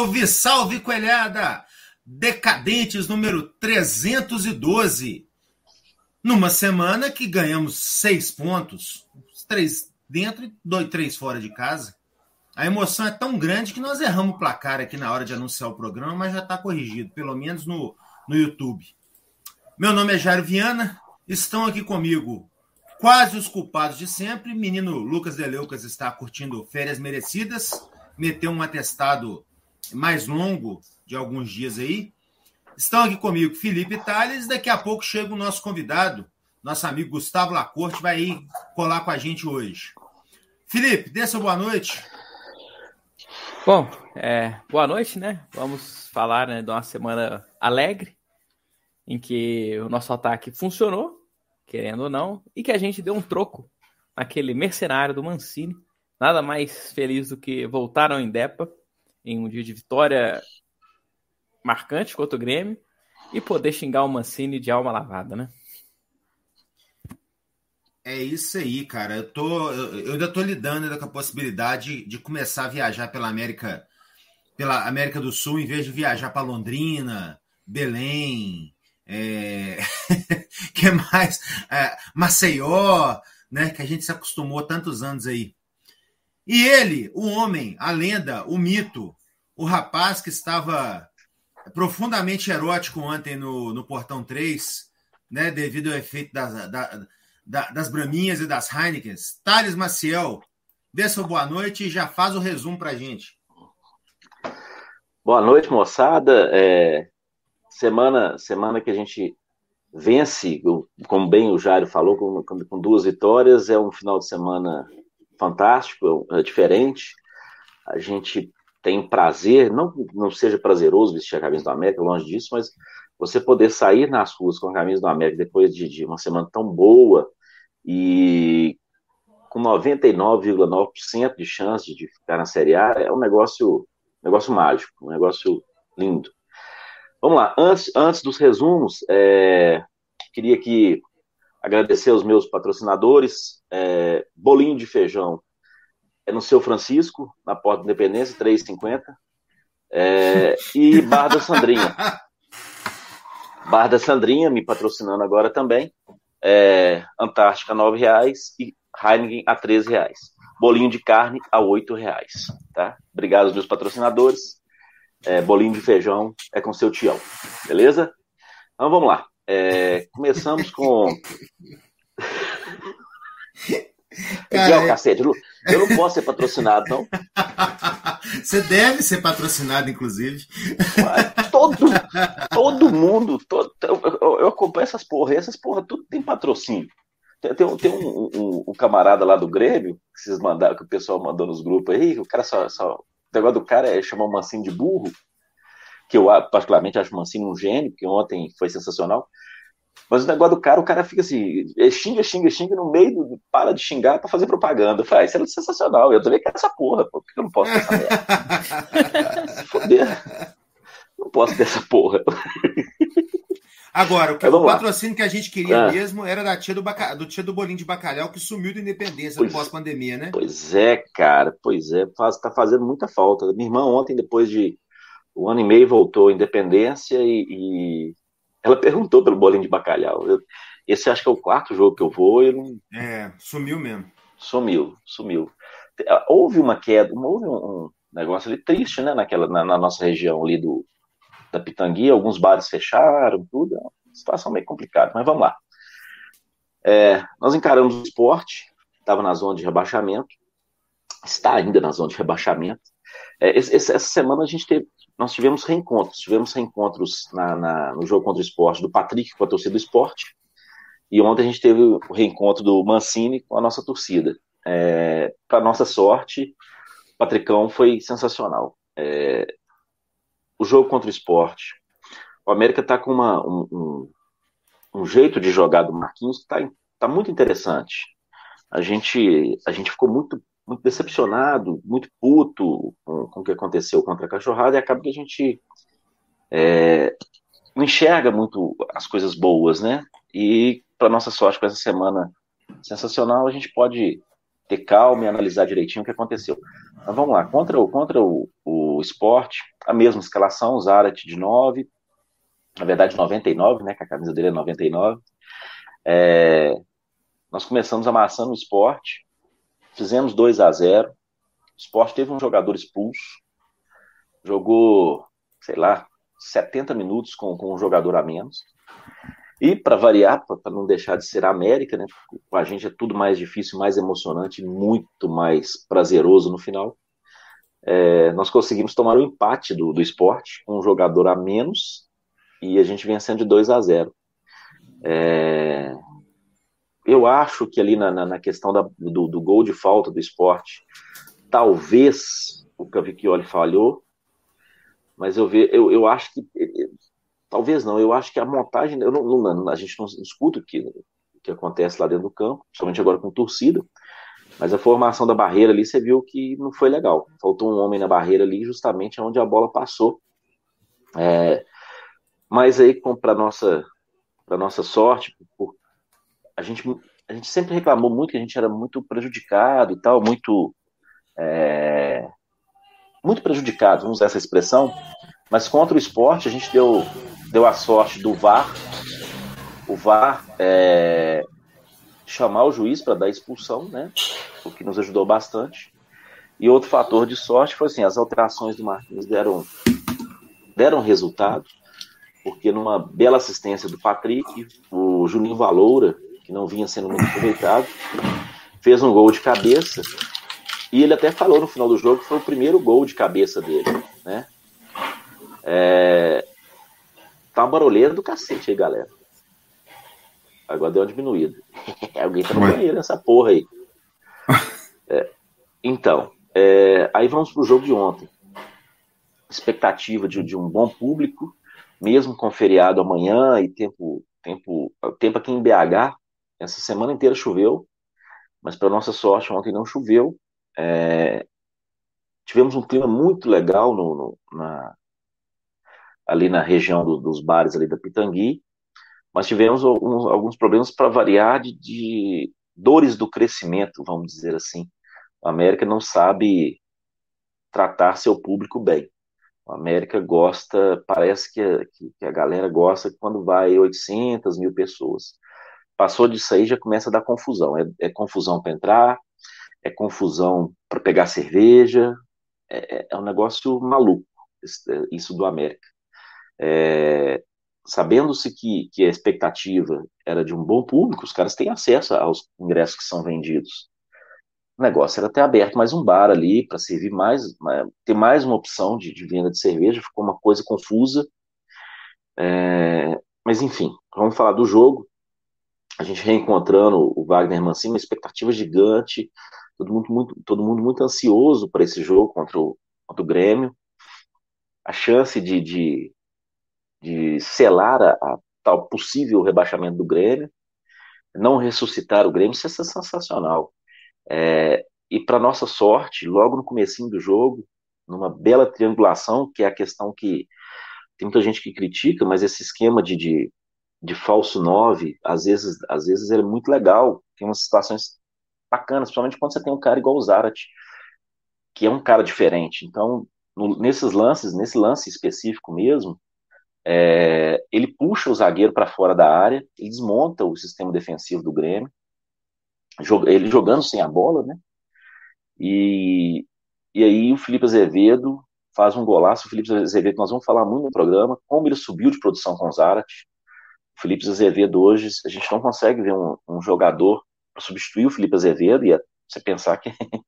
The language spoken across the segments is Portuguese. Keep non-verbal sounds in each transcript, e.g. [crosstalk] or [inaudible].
Salve, salve, coelhada! Decadentes número 312. Numa semana que ganhamos seis pontos, três dentro e dois, três fora de casa. A emoção é tão grande que nós erramos o placar aqui na hora de anunciar o programa, mas já está corrigido, pelo menos no, no YouTube. Meu nome é Jairo Viana, estão aqui comigo quase os culpados de sempre. Menino Lucas Deleucas está curtindo férias merecidas, meteu um atestado mais longo de alguns dias aí. Estão aqui comigo Felipe Tales, daqui a pouco chega o nosso convidado, nosso amigo Gustavo Lacorte, vai aí colar com a gente hoje. Felipe, dê sua boa noite. Bom, é, boa noite, né? Vamos falar né, de uma semana alegre, em que o nosso ataque funcionou, querendo ou não, e que a gente deu um troco naquele mercenário do Mancini. Nada mais feliz do que voltar ao Indepa em um dia de vitória marcante contra o Grêmio e poder xingar o Mancini de alma lavada, né? É isso aí, cara. Eu, tô, eu ainda tô lidando ainda com a possibilidade de começar a viajar pela América, pela América do Sul, em vez de viajar para Londrina, Belém, é... [laughs] que mais? É, Maceió, né? Que a gente se acostumou tantos anos aí. E ele, o homem, a lenda, o mito, o rapaz que estava profundamente erótico ontem no, no Portão 3, né, devido ao efeito das, da, da, das Braminhas e das Heineken. Thales Maciel, dê sua boa noite e já faz o resumo para a gente. Boa noite, moçada. É, semana, semana que a gente vence, como bem o Jário falou, com, com duas vitórias, é um final de semana fantástico, é diferente. A gente tem prazer, não não seja prazeroso vestir a camisa do América, longe disso, mas você poder sair nas ruas com a camisa do América depois de, de uma semana tão boa e com 99,9% de chance de ficar na Série A é um negócio, negócio mágico, um negócio lindo. Vamos lá, antes, antes dos resumos, é, queria aqui agradecer aos meus patrocinadores, é, Bolinho de Feijão, é no Seu Francisco, na Porta da Independência, 3,50. É, e Bar da Sandrinha. [laughs] Bar da Sandrinha, me patrocinando agora também. É, Antártica, R$ reais e Heineken a R$ reais. Bolinho de carne a R$ reais. Tá? Obrigado aos meus patrocinadores. É, bolinho de feijão é com seu tião. Beleza? Então vamos lá. É, começamos com. Cara, é... cacete, eu não posso ser patrocinado, não. [laughs] Você deve ser patrocinado, inclusive. Todo, todo mundo, todo, eu, eu acompanho essas porra, essas porra, tudo tem patrocínio. Tem, tem, tem um, um, um, camarada lá do Grêmio, que vocês mandaram, que o pessoal mandou nos grupos aí, o cara só, só. O negócio do cara é chamar o Mancinho de burro, que eu particularmente acho o Mancinho um gênio, que ontem foi sensacional. Mas o negócio do cara, o cara fica assim, xinga, xinga, xinga, no meio do, para de xingar para fazer propaganda. Faz, ah, isso é sensacional. Eu também quero essa porra, pô. Por que eu não posso ter essa merda? Se [laughs] foder. Não posso ter essa porra. Agora, o, que, o patrocínio que a gente queria ah. mesmo era da tia do, baca, do tia do bolinho de bacalhau que sumiu da independência pós-pandemia, né? Pois é, cara, pois é, faz, tá fazendo muita falta. Minha irmã ontem, depois de um ano e meio, voltou à independência e, e ela perguntou pelo bolinho de bacalhau. Eu, esse acho que é o quarto jogo que eu vou. Eu não... É, sumiu mesmo. Sumiu, sumiu. Houve uma queda, houve um, negócio ali triste, né, naquela, na, na, nossa região ali do, da Pitangui, alguns bares fecharam, tudo, é uma situação meio complicada, mas vamos lá. É, nós encaramos o esporte, estava na zona de rebaixamento, está ainda na zona de rebaixamento. É, essa semana a gente teve, nós tivemos reencontros. Tivemos reencontros na, na, no jogo contra o esporte do Patrick com a torcida do esporte. E ontem a gente teve o reencontro do Mancini com a nossa torcida. É, Para nossa sorte, o Patricão foi sensacional. É, o jogo contra o esporte. O América está com uma, um, um, um, jeito de jogar do Marquinhos que está tá muito interessante. A gente, a gente ficou muito muito decepcionado, muito puto com, com, o que aconteceu contra a cachorrada, e acaba que a gente é, não enxerga muito as coisas boas, né? E, para nossa sorte, com essa semana sensacional, a gente pode ter calma e analisar direitinho o que aconteceu. Mas vamos lá, contra o, contra o, o esporte, a mesma escalação, Zarat de 9, na verdade 99, né, que a camisa dele é 99. É, nós começamos amassando o esporte, fizemos 2 a 0 o esporte teve um jogador expulso, jogou, sei lá, 70 minutos com, com um jogador a menos. E, para variar, para não deixar de ser a América, né, com a gente é tudo mais difícil, mais emocionante, muito mais prazeroso no final. É, nós conseguimos tomar o empate do, do esporte, com um jogador a menos, e a gente vencendo de 2 a 0. É, eu acho que ali na, na, na questão da, do, do, gol de falta do esporte, talvez o Cavicchioli falhou, mas eu, ve, eu, eu acho que. Talvez não, eu acho que a montagem. Eu não, não a gente não escuta o que, o que acontece lá dentro do campo, principalmente agora com torcida, mas a formação da barreira ali, você viu que não foi legal. Faltou um homem na barreira ali, justamente onde a bola passou. É, mas aí, para nossa, para nossa sorte, por, a gente, a gente sempre reclamou muito que a gente era muito prejudicado e tal, muito é, muito prejudicado, vamos usar essa expressão, mas contra o esporte a gente deu, deu a sorte do VAR, o VAR é, chamar o juiz para dar expulsão, né, o que nos ajudou bastante. E outro fator de sorte foi assim, as alterações do Marquinhos deram, deram resultado, porque numa bela assistência do Patrick, o Juninho Valoura, que não vinha sendo muito aproveitado, fez um gol de cabeça e ele até falou no final do jogo que foi o primeiro gol de cabeça dele, né? É... Tá uma barulheira do cacete aí, galera. Agora deu uma diminuída. [laughs] Alguém tá no banheiro nessa porra aí. É... Então, é... aí vamos pro jogo de ontem. Expectativa de, de um bom público, mesmo com feriado amanhã e tempo, tempo, tempo aqui em BH. Essa semana inteira choveu, mas para nossa sorte ontem não choveu é, tivemos um clima muito legal no, no, na, ali na região do, dos bares ali da Pitangui, mas tivemos alguns, alguns problemas para variar de, de, dores do crescimento, vamos dizer assim. A América não sabe tratar seu público bem. A América gosta, parece que a, que a galera gosta quando vai 800 mil pessoas. Passou disso aí já começa a dar confusão. É, é confusão para entrar, é confusão para pegar cerveja, é, é, é, um negócio maluco, isso do América. É, Sabendo-se que, que a expectativa era de um bom público, os caras têm acesso aos ingressos que são vendidos. O negócio era até aberto mais um bar ali para servir mais, ter mais uma opção de, de, venda de cerveja, ficou uma coisa confusa. É, mas enfim, vamos falar do jogo. A gente reencontrando o Wagner Mancini, uma expectativa gigante, todo mundo muito, todo mundo muito ansioso para esse jogo contra o, contra o Grêmio. A chance de, de, de selar a, a, tal possível rebaixamento do Grêmio, não ressuscitar o Grêmio, isso é sensacional. É, e para nossa sorte, logo no comecinho do jogo, numa bela triangulação, que é a questão que tem muita gente que critica, mas esse esquema de, de, de falso 9, às vezes, às vezes é muito legal. Tem umas situações bacana, principalmente quando você tem um cara igual o Zarat, que é um cara diferente. Então, no, nesses lances, nesse lance específico mesmo, é, ele puxa o zagueiro para fora da área, ele desmonta o sistema defensivo do Grêmio, ele jogando sem a bola, né? E, e aí o Felipe Azevedo faz um golaço. O Felipe Azevedo, nós vamos falar muito no programa, como ele subiu de produção com o Zarat. Felipe Azevedo hoje, a gente não consegue ver um, um jogador para substituir o Felipe Azevedo, e você pensar que [laughs]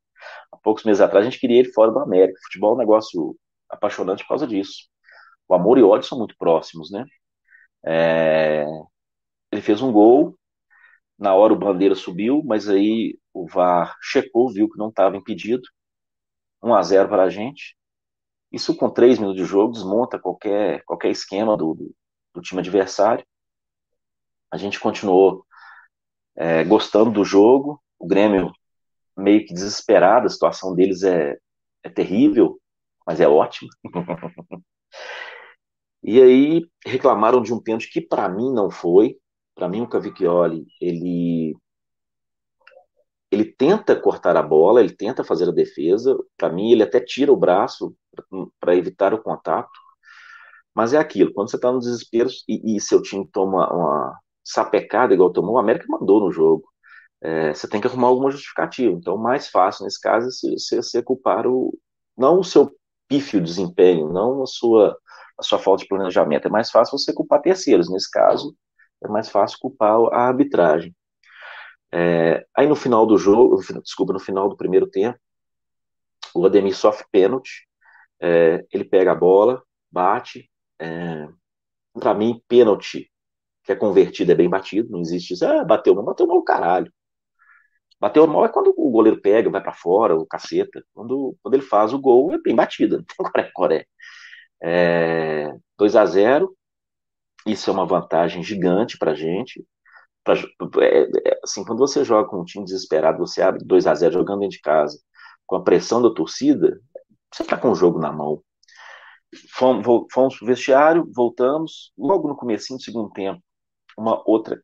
há poucos meses atrás a gente queria ele fora do América. Futebol é um negócio apaixonante por causa disso. O amor e o ódio são muito próximos, né? É... Ele fez um gol, na hora o Bandeira subiu, mas aí o VAR checou, viu que não estava impedido. 1 a 0 para a gente. Isso com 3 minutos de jogo desmonta qualquer, qualquer esquema do, do, do time adversário. A gente continuou é, gostando do jogo. O Grêmio meio que desesperado, a situação deles é, é terrível, mas é ótima. [laughs] e aí reclamaram de um pênalti que para mim não foi. Para mim o Cavicchioli, ele ele tenta cortar a bola, ele tenta fazer a defesa. Para mim, ele até tira o braço para evitar o contato. Mas é aquilo, quando você está no desespero e, e, seu time toma uma sapecada igual tomou, o América mandou no jogo. É, você tem que arrumar alguma justificativa. Então, mais fácil nesse caso é você, culpar o, não o seu pífio desempenho, não a sua, a sua falta de planejamento. É mais fácil você culpar terceiros. Nesse caso, é mais fácil culpar a arbitragem. É, aí no final do jogo, desculpa, no final do primeiro tempo, o Ademir sofre pênalti, é, ele pega a bola, bate. É, para mim, pênalti que é convertido é bem batido, não existe isso, ah, bateu mal, bateu mal o caralho. Bateu mal é quando o goleiro pega, vai para fora, o caceta. Quando, quando ele faz o gol, é bem batido, [laughs] não tem coré-coré. É, 2 a 0 isso é uma vantagem gigante pra gente. Pra, é, é, assim, quando você joga com um time desesperado, você abre 2 a 0 jogando dentro de casa, com a pressão da torcida, você tá com o jogo na mão. Fomos, fomos pro vestiário, voltamos, logo no começo do segundo tempo, uma outra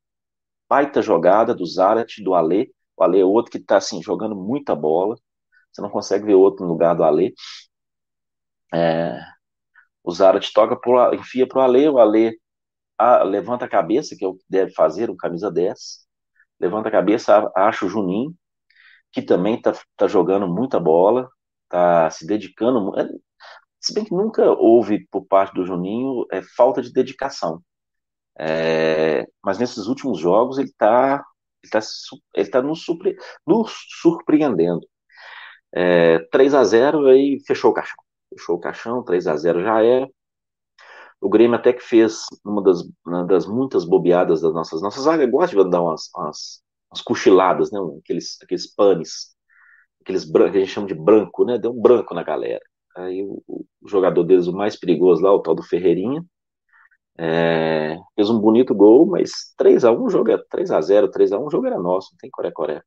baita jogada do Zarat, do Alê, o Alê é outro que tá assim, jogando muita bola, você não consegue ver outro no lugar do Alê. É, o Zarat toca pro, enfia pro Alê, o Alê levanta a cabeça, que é o que deve fazer, o camisa 10, levanta a cabeça, acha o Juninho, que também está tá jogando muita bola, está se dedicando, é, se bem que nunca houve por parte do Juninho é, falta de dedicação. É, mas nesses últimos jogos ele está ele tá, ele tá nos, surpre, surpreendendo. É, 3 a 0 aí fechou o caixão. Fechou o caixão, 3 a 0 já era. O Grêmio até que fez uma das, uma das muitas bobeadas das nossas. Nossa zaga gosta de dar umas, umas, umas cochiladas, né? Aqueles, aqueles panes, aqueles brancos, que a gente chama de branco, né? Deu um branco na galera. Aí o, o jogador deles, o mais perigoso lá, o tal do Ferreirinha, é, fez um bonito gol, mas 3x1 o jogo é 3x0, 3x1 o jogo era nosso, não tem coré-coré.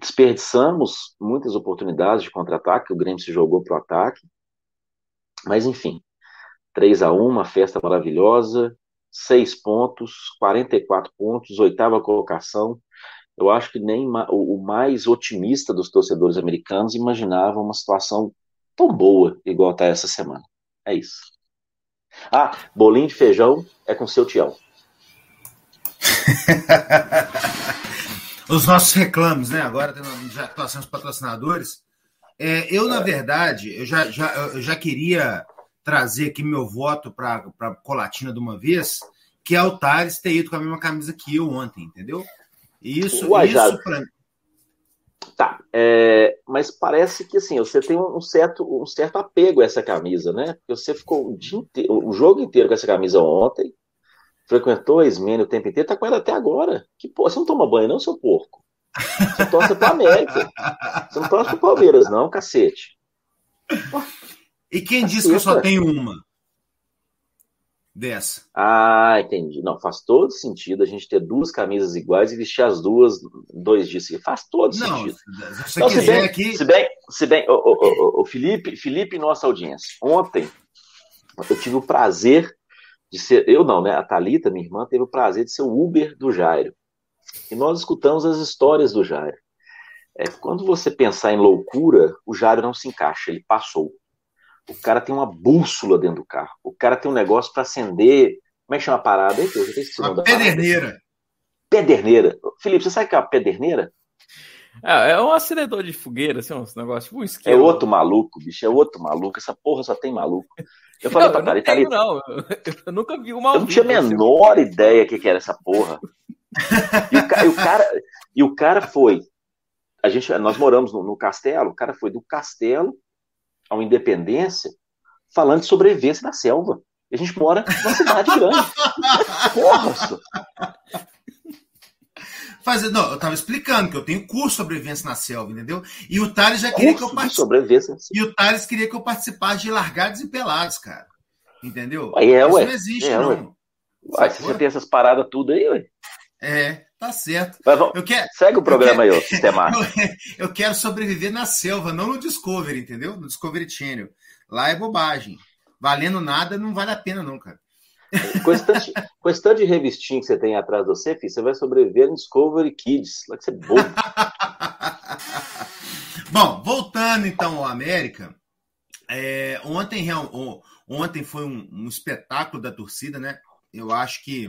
Desperdiçamos muitas oportunidades de contra-ataque, o Grêmio se jogou pro ataque, mas enfim, 3 a 1 uma festa maravilhosa, seis pontos, 44 pontos, oitava colocação. Eu acho que nem o mais otimista dos torcedores americanos imaginava uma situação tão boa igual está essa semana. É isso. Ah, bolinho de feijão é com seu tião. [laughs] Os nossos reclamos, né? Agora já atuação dos patrocinadores. É, eu, na verdade, eu já, já, eu já queria trazer aqui meu voto para a Colatina de uma vez, que é o Thales ter ido com a mesma camisa que eu ontem, entendeu? Isso, Uai, isso para Tá, é, mas parece que assim, você tem um certo, um certo apego a essa camisa, né? Porque você ficou o, dia inteiro, o jogo inteiro com essa camisa ontem, frequentou a Ismênia o tempo inteiro, tá com ela até agora. Que pô, você não toma banho, não, seu porco? Você torce pra América. Você não torce pro Palmeiras, não, cacete. E quem disse que eu só tenho uma dessa? Ah, entendi. Não, faz todo sentido a gente ter duas camisas iguais e vestir as duas dois dias. Faz todo não, sentido. Se você então, quiser se bem, aqui... se bem, se bem, o, Felipe, Felipe, nossa audiência. Ontem eu tive o prazer de ser, eu não, né? A Talita, minha irmã, teve o prazer de ser o Uber do Jairo. E nós escutamos as histórias do Jairo. É, quando você pensar em loucura, o Jairo não se encaixa, ele passou. O cara tem uma bússola dentro do carro. O cara tem um negócio para acender. Como é que chama a parada? Eu já esqueci uma pederneira. Pederneira. Felipe, você sabe o que é uma pederneira? É, é um acendedor de fogueira, assim, um negócio, tipo um esquema. É outro maluco, bicho, é outro maluco. Essa porra só tem maluco. Eu falei não, pra Thalita, Thalita. Não, [laughs] eu nunca vi uma. Eu não tinha a assim. menor assim. ideia que, que era essa porra. e, o, e, o, cara, e o cara foi. A gente, nós moramos no, no castelo, o cara foi do castelo a uma independência falando de sobrevivência na selva. A gente mora numa cidade grande. [laughs] Porra! Só. Fazer, não, eu tava explicando que eu tenho curso de sobrevivência na selva, entendeu? E o Thales já queria curso que eu participasse. E o Thales queria que eu participasse de largados e pelados, cara. Entendeu? Ué, é, Isso ué. não existe, é, não. Ué. Ué, você tem essas paradas tudo aí, ué. É, tá certo. Mas, eu quero, segue o programa quero, aí, o sistemático. [laughs] Eu, eu, quero sobreviver na selva, não no Discovery, entendeu? No Discovery Channel. Lá é bobagem. Valendo nada não vale a pena, não, cara. Com esse, tanto, de revistinho que você tem atrás de você, filho, você vai sobreviver no Discovery Kids. Vai ser bobo. [laughs] Bom, voltando então ao América, é, ontem, ontem foi um, um, espetáculo da torcida, né? Eu acho que,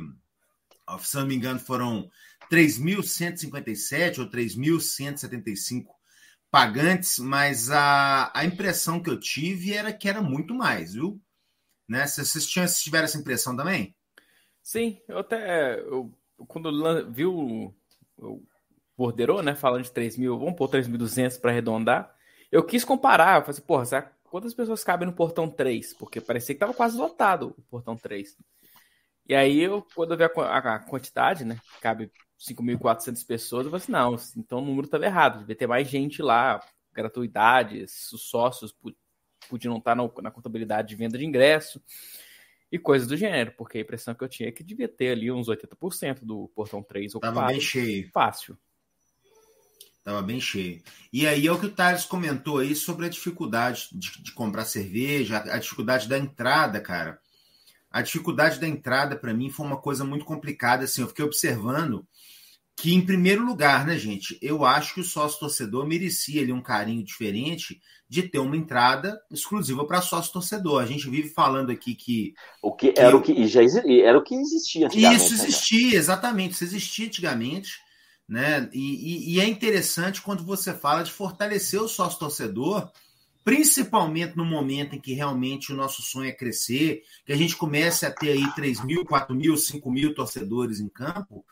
se não me engano, foram 3.157 ou 3.175 pagantes, mas a, a impressão que eu tive era que era muito mais, viu? Né? Vocês, tinham, vocês tiveram essa impressão também? Sim, eu até. Eu, quando vi o, o Borderou, né? Falando de 3 mil, vamos pôr 3.200 para arredondar. Eu quis comparar, eu falei assim, porra, será, quantas pessoas cabem no portão 3? Porque parecia que tava quase lotado o portão 3. E aí, eu, quando eu vi a, a, a quantidade, né? Cabe 5.400 pessoas, eu falei assim, não, então o número estava errado, devia ter mais gente lá, gratuidades, os sócios podiam estar na, na contabilidade de venda de ingresso e coisas do gênero, porque a impressão que eu tinha é que devia ter ali uns 80% do portão 3 ocupado. Tava bem cheio. Fácil. Tava bem cheio. E aí é o que o Thales comentou aí sobre a dificuldade de, de comprar cerveja, a dificuldade da entrada, cara. A dificuldade da entrada, para mim, foi uma coisa muito complicada. Assim, eu fiquei observando que, em primeiro lugar, né, gente, eu acho que o sócio torcedor merecia ali um carinho diferente de ter uma entrada exclusiva para sócio torcedor. A gente vive falando aqui que. O que, que era o que já era o que existia antigamente. Isso né, existia, exatamente. Isso existia antigamente. Né? E, e, e é interessante quando você fala de fortalecer o sócio torcedor, principalmente no momento em que realmente o nosso sonho é crescer, que a gente comece a ter aí 3 mil, 4 mil, 5 mil torcedores em campo,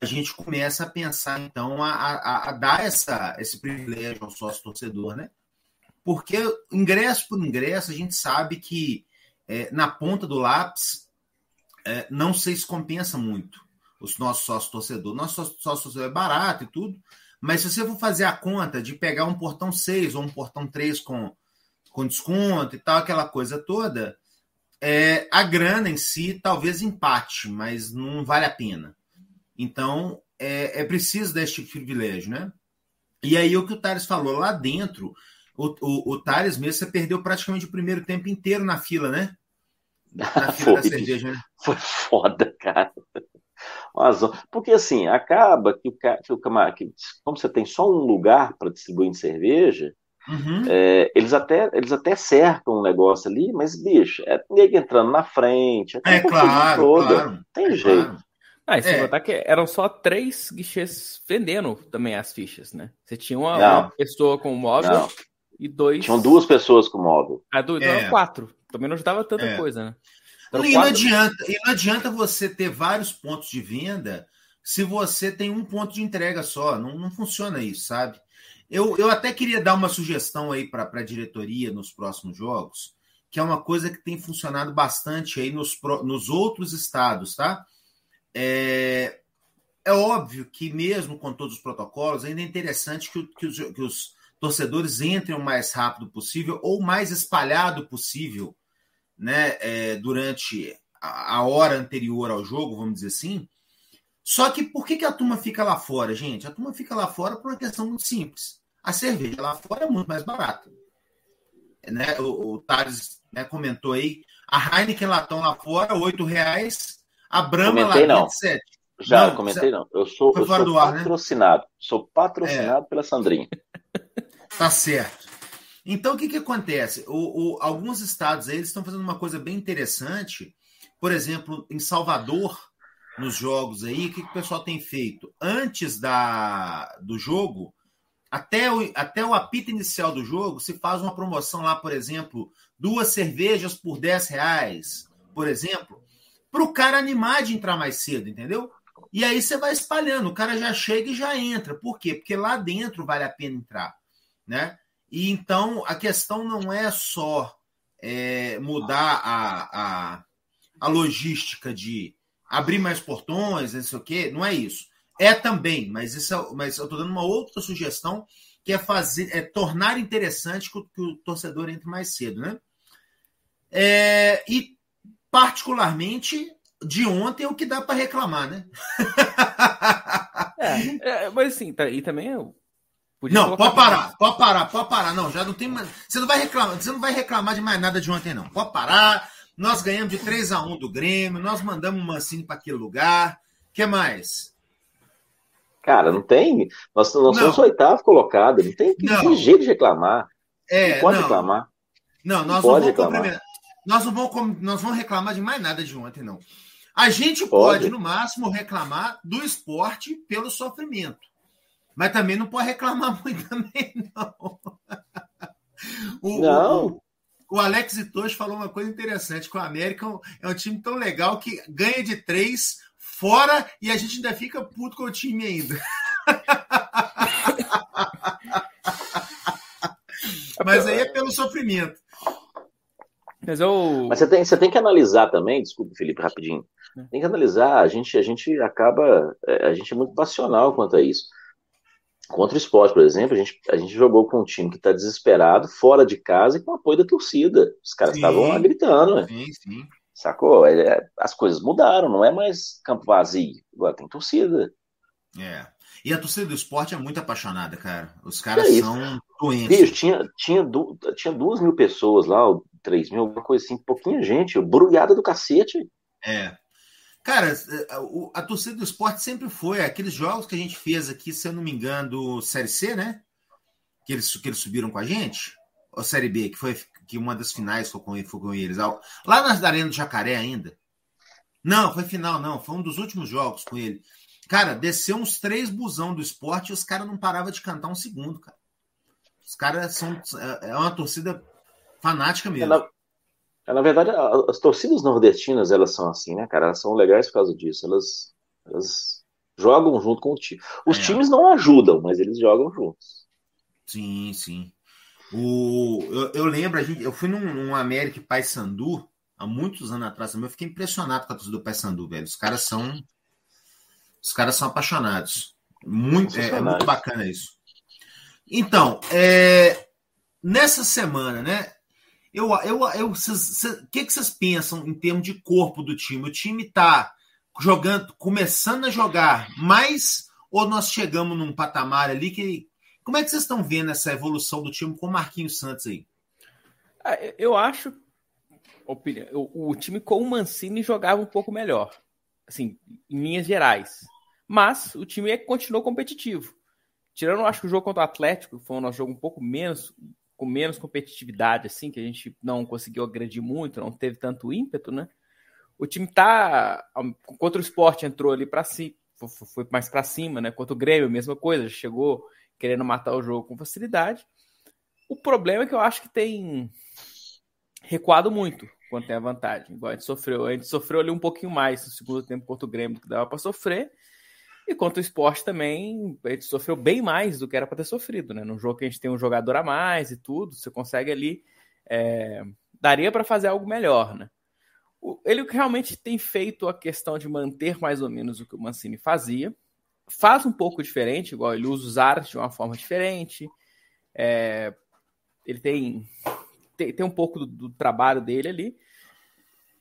a gente começa a pensar, então, a, a, a dar essa, esse privilégio ao sócio torcedor, né? Porque ingresso por ingresso, a gente sabe que é, na ponta do lápis é, não se compensa muito os nossos sócios torcedores. Nosso sócio torcedor é barato e tudo, mas se você for fazer a conta de pegar um portão 6 ou um portão 3 com, com desconto e tal, aquela coisa toda, é, a grana em si talvez empate, mas não vale a pena. Então, é, é preciso deste privilégio, né? E aí, o que o Thales falou, lá dentro, o, o, o Thales mesmo, você perdeu praticamente o primeiro tempo inteiro na fila, né? [laughs] Na fila da cerveja, né? Foi foda, cara. Porque assim, acaba que o, que o que, como você tem só um lugar para distribuir cerveja, uhum. é, eles, até, eles até cercam um negócio ali, mas, bicho, é nego entrando na frente. É, claro, toda. claro. Tem é jeito. Claro. Ah, e sem é. que eram só três guichês vendendo também as fichas, né? Você tinha uma, uma pessoa com móvel não. e dois. Tinham duas pessoas com móvel. Ah, dois, é. não, quatro. Também não ajudava tanta é. coisa, né? Então, e, não adianta, e não adianta você ter vários pontos de venda se você tem um ponto de entrega só. Não, não funciona isso, sabe? Eu, eu até queria dar uma sugestão aí para a diretoria nos próximos jogos, que é uma coisa que tem funcionado bastante aí nos, nos outros estados, tá? É, é óbvio que, mesmo com todos os protocolos, ainda é interessante que, que, os, que os torcedores entrem o mais rápido possível ou mais espalhado possível né, é, durante a, hora anterior ao jogo, vamos dizer assim. Só que por que, que a turma fica lá fora, gente? A turma fica lá fora por uma questão muito simples. A cerveja lá fora é muito mais barata. Né? O, o Thales né, comentou aí, a Heineken latão lá fora, R$ reais, a Brahma comentei, lá 7. Já, não, comentei não. Eu sou, eu sou patrocinado. Né? Sou patrocinado é. pela Sandrinha. Tá certo. Então, o que, que acontece? O, o, alguns estados aí, eles estão fazendo uma coisa bem interessante. Por exemplo, em Salvador, nos jogos aí, o que, que o pessoal tem feito? Antes da, do jogo, até o, até o apito inicial do jogo, se faz uma promoção lá, por exemplo, duas cervejas por 10 reais, por exemplo, para o cara animar de entrar mais cedo, entendeu? E aí você vai espalhando, o cara já chega e já entra. Por quê? Porque lá dentro vale a pena entrar, né? E então a questão não é só é, mudar a, a, a, logística de abrir mais portões, não sei o quê, não é isso. É também, mas isso é, mas eu estou dando uma outra sugestão que é fazer, é tornar interessante que o, que o torcedor entre mais cedo, né? É, e particularmente de ontem é o que dá para reclamar, né? [laughs] é, é, mas assim, tá, e também Podia não, pode parar, pode parar, pode parar. Não, já não tem mais. Você não vai reclamar, você não vai reclamar de mais nada de ontem, não. Pode parar. Nós ganhamos de 3 a 1 do Grêmio, nós mandamos o Mancini para aquele lugar. O que mais? Cara, não tem. Nós, nós não. somos oitavo colocado, não tem, não. tem jeito de reclamar. É, não pode não. reclamar. Não, nós não, não vamos reclamar. Nós não vamos, nós vamos reclamar de mais nada de ontem, não. A gente pode. pode, no máximo, reclamar do esporte pelo sofrimento. Mas também não pode reclamar [laughs] muito também, não. O, não. O, o Alex Itosh falou uma coisa interessante, que o América é um time tão legal que ganha de três fora e a gente ainda fica puto com o time ainda. [laughs] Mas aí é pelo sofrimento. Mas, eu... Mas você, tem, você tem que analisar também, desculpa, Felipe, rapidinho. É. Tem que analisar, a gente, a gente acaba, é, a gente é muito passional quanto a isso. Contra o esporte, por exemplo, a gente, a gente jogou com um time que está desesperado, fora de casa e com apoio da torcida. Os caras estavam lá gritando, né? Sim, sim. Sacou? É, as coisas mudaram, não é mais campo vazio. Agora tem torcida. É. E a torcida do esporte é muito apaixonada, cara. Os caras é são doentes. Bicho, tinha, tinha, du, tinha duas mil pessoas lá, ou três mil, alguma coisa assim, pouquinha gente, brulhada do cacete. É. Cara, a, a, torcida do esporte sempre foi. Aqueles jogos que a gente fez aqui, se eu não me engano, do Série C, né? Que eles, que eles subiram com a gente. Ou Série B, que foi que uma das finais foi com, foi com eles. Lá na Arena do Jacaré ainda. Não, foi final, não. Foi um dos últimos jogos com ele. Cara, desceu uns três busão do esporte e os caras não paravam de cantar um segundo, cara. Os caras são. É, é uma torcida fanática mesmo. É, na, é, na, verdade, as torcidas nordestinas, elas são assim, né, cara? Elas são legais por causa disso. Elas, elas jogam junto com o time. Os é. times não ajudam, mas eles jogam juntos. Sim, sim. O, eu, eu lembro, a gente, eu fui num, num América Paysandu há muitos anos atrás também. Eu fiquei impressionado com a torcida do Paysandu, velho. Os caras são. Os caras são apaixonados. Muito, é, é, muito bacana isso. Então, é, nessa semana, né? Eu, eu, eu, o que, que vocês pensam em termos de corpo do time? O time tá jogando, começando a jogar mais ou nós chegamos num patamar ali que como é que vocês estão vendo essa evolução do time com o Marquinhos Santos aí? Ah, eu acho o, o time com o Mancini jogava um pouco melhor, assim, em linhas gerais. Mas o time é, continuou competitivo. Tirando, acho que o jogo contra o Atlético foi um jogo um pouco menos, com menos competitividade, assim, que a gente não conseguiu agredir muito, não teve tanto ímpeto, né? O time tá. Contra o esporte entrou ali para si, foi mais para cima, né? Contra o Grêmio, mesma coisa, chegou querendo matar o jogo com facilidade. O problema é que eu acho que tem recuado muito quando tem a vantagem. Igual a gente sofreu, a gente sofreu ali um pouquinho mais no segundo tempo contra o Grêmio do que dava para sofrer. E contra o esporte também, a gente sofreu bem mais do que era para ter sofrido, né? Num jogo que a gente tem um jogador a mais e tudo, você consegue ali. É... daria para fazer algo melhor, né? Ele realmente tem feito a questão de manter mais ou menos o que o Mancini fazia, faz um pouco diferente, igual ele usa os ares de uma forma diferente. É, ele tem, tem, tem, um pouco do, do, trabalho dele ali.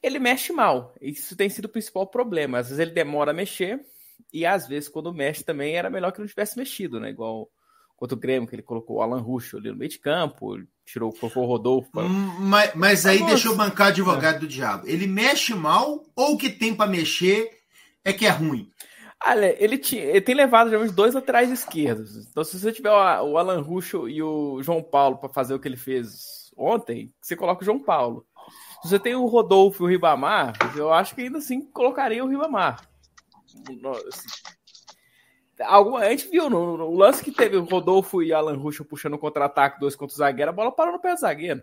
Ele mexe mal. Isso tem sido o principal problema. Às vezes ele demora a mexer, e às vezes, quando mexe também, era melhor que não tivesse mexido, né? Igual contra o Grêmio, que ele colocou o Alan Russo ali no meio de campo, tirou colocou o Rodolfo. Pra... Mas, mas aí Nossa. deixa eu bancar advogado é. do diabo. Ele mexe mal ou o que tem para mexer é que é ruim? Olha, ele, tinha, ele tem levado geralmente dois laterais esquerdos. Então, se você tiver o, o Alan Russo e o João Paulo para fazer o que ele fez ontem, você coloca o João Paulo. Se você tem o Rodolfo e o Ribamar, eu acho que ainda assim colocaria o Ribamar. Assim, alguma, a gente viu no, no, lance que teve o Rodolfo e Alan Russo puxando o contra-ataque, dois contra o zagueiro, a bola parou no pé do zagueiro.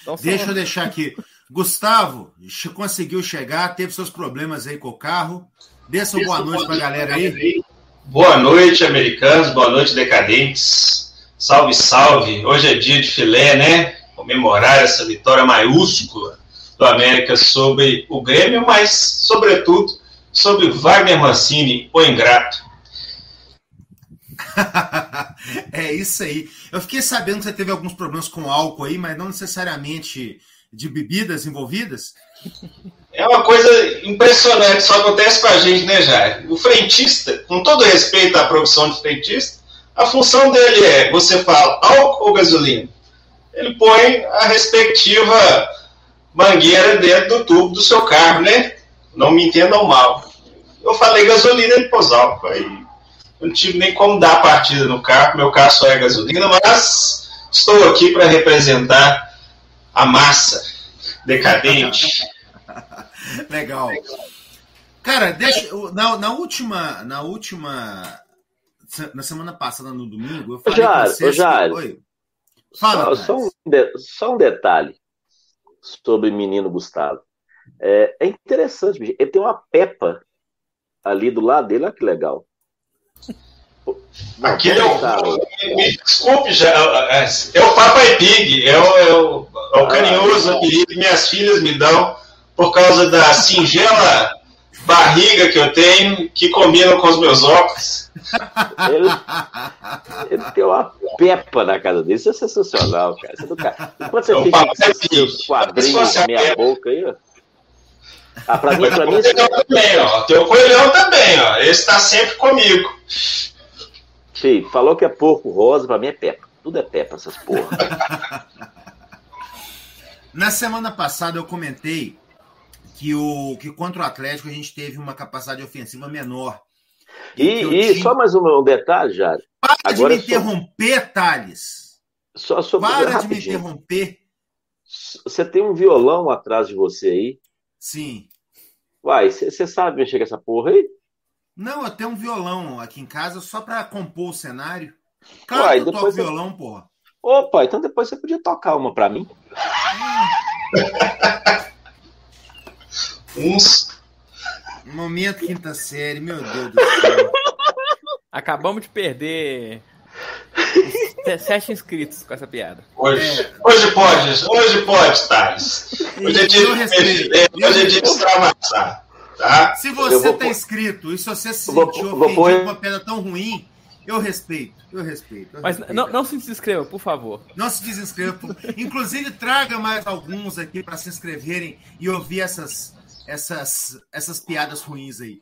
Então, Deixa eu deixar aqui. Gustavo conseguiu chegar, teve seus problemas aí com o carro. Dê sua boa noite para a galera aí. Boa noite, americanos. Boa noite, decadentes. Salve, salve. Hoje é dia de filé, né? Comemorar essa vitória maiúscula do América sobre o Grêmio, mas, sobretudo, sobre Wagner Mancini, o ingrato. [laughs] é isso aí. Eu fiquei sabendo que você teve alguns problemas com álcool aí, mas não necessariamente de bebidas envolvidas. É uma coisa impressionante, só acontece com a gente, né, Jair? O frentista, com todo respeito à profissão de frentista, a função dele é, você fala álcool ou gasolina? Ele põe a respectiva mangueira dentro do tubo do seu carro, né? Não me entendam mal. Eu falei gasolina, ele pôs álcool. Aí não tive nem como dar a partida no carro, meu carro só é gasolina, mas estou aqui para representar a massa decadente. [laughs] Legal. Cara, deixa, na, na, última, na última, na semana passada no domingo, eu falei Jário, com vocês. Jário, Oi. Fala, só, só, um de, só um detalhe sobre o menino Gustavo. É, é interessante, bicho. ele tem uma pepa ali do lado dele, olha que legal. Aquele é o. Me, desculpe, já, é, é o Papai Pig, é o, é o, é o carinhoso apelido que minhas filhas me dão por causa da singela barriga que eu tenho que combina com os meus óculos. Ele, ele tem uma pepa na casa dele, isso é sensacional, cara. Você nunca, enquanto você fica com seus quadrinhos na minha boca aí, ó. Ah, pra mim, pra mim. Tem o também, ó. Tem o coelhão também, ó. Esse tá sempre comigo. Fih, falou que é porco rosa, pra mim é pepa. Tudo é pepa, essas porra. [laughs] Na semana passada eu comentei que, o, que contra o Atlético a gente teve uma capacidade ofensiva menor. E, e tinha... só mais um, um detalhe, Jário. Para Agora de me interromper, só... Thales. Só sobre... Para rapidinho. de me interromper. Você tem um violão atrás de você aí? Sim. Uai, você sabe mexer com essa porra aí? Não, eu tenho um violão aqui em casa só para compor o cenário. Claro Uai, que eu toco você... violão, porra. Opa, então depois você podia tocar uma para mim. [laughs] Uns. Momento quinta série, meu Deus do céu. [laughs] Acabamos de perder [laughs] sete inscritos com essa piada. Hoje, é. hoje pode, hoje pode, Thales. Hoje é dia de mexer, hoje é dia de extravasar. Tá? Se você está inscrito e se você se sentiu ofendido com uma piada tão ruim, eu respeito, eu respeito. Eu Mas respeito. Não, não se desinscreva, por favor. Não se desinscreva. Inclusive, traga mais alguns aqui para se inscreverem e ouvir essas, essas, essas piadas ruins aí.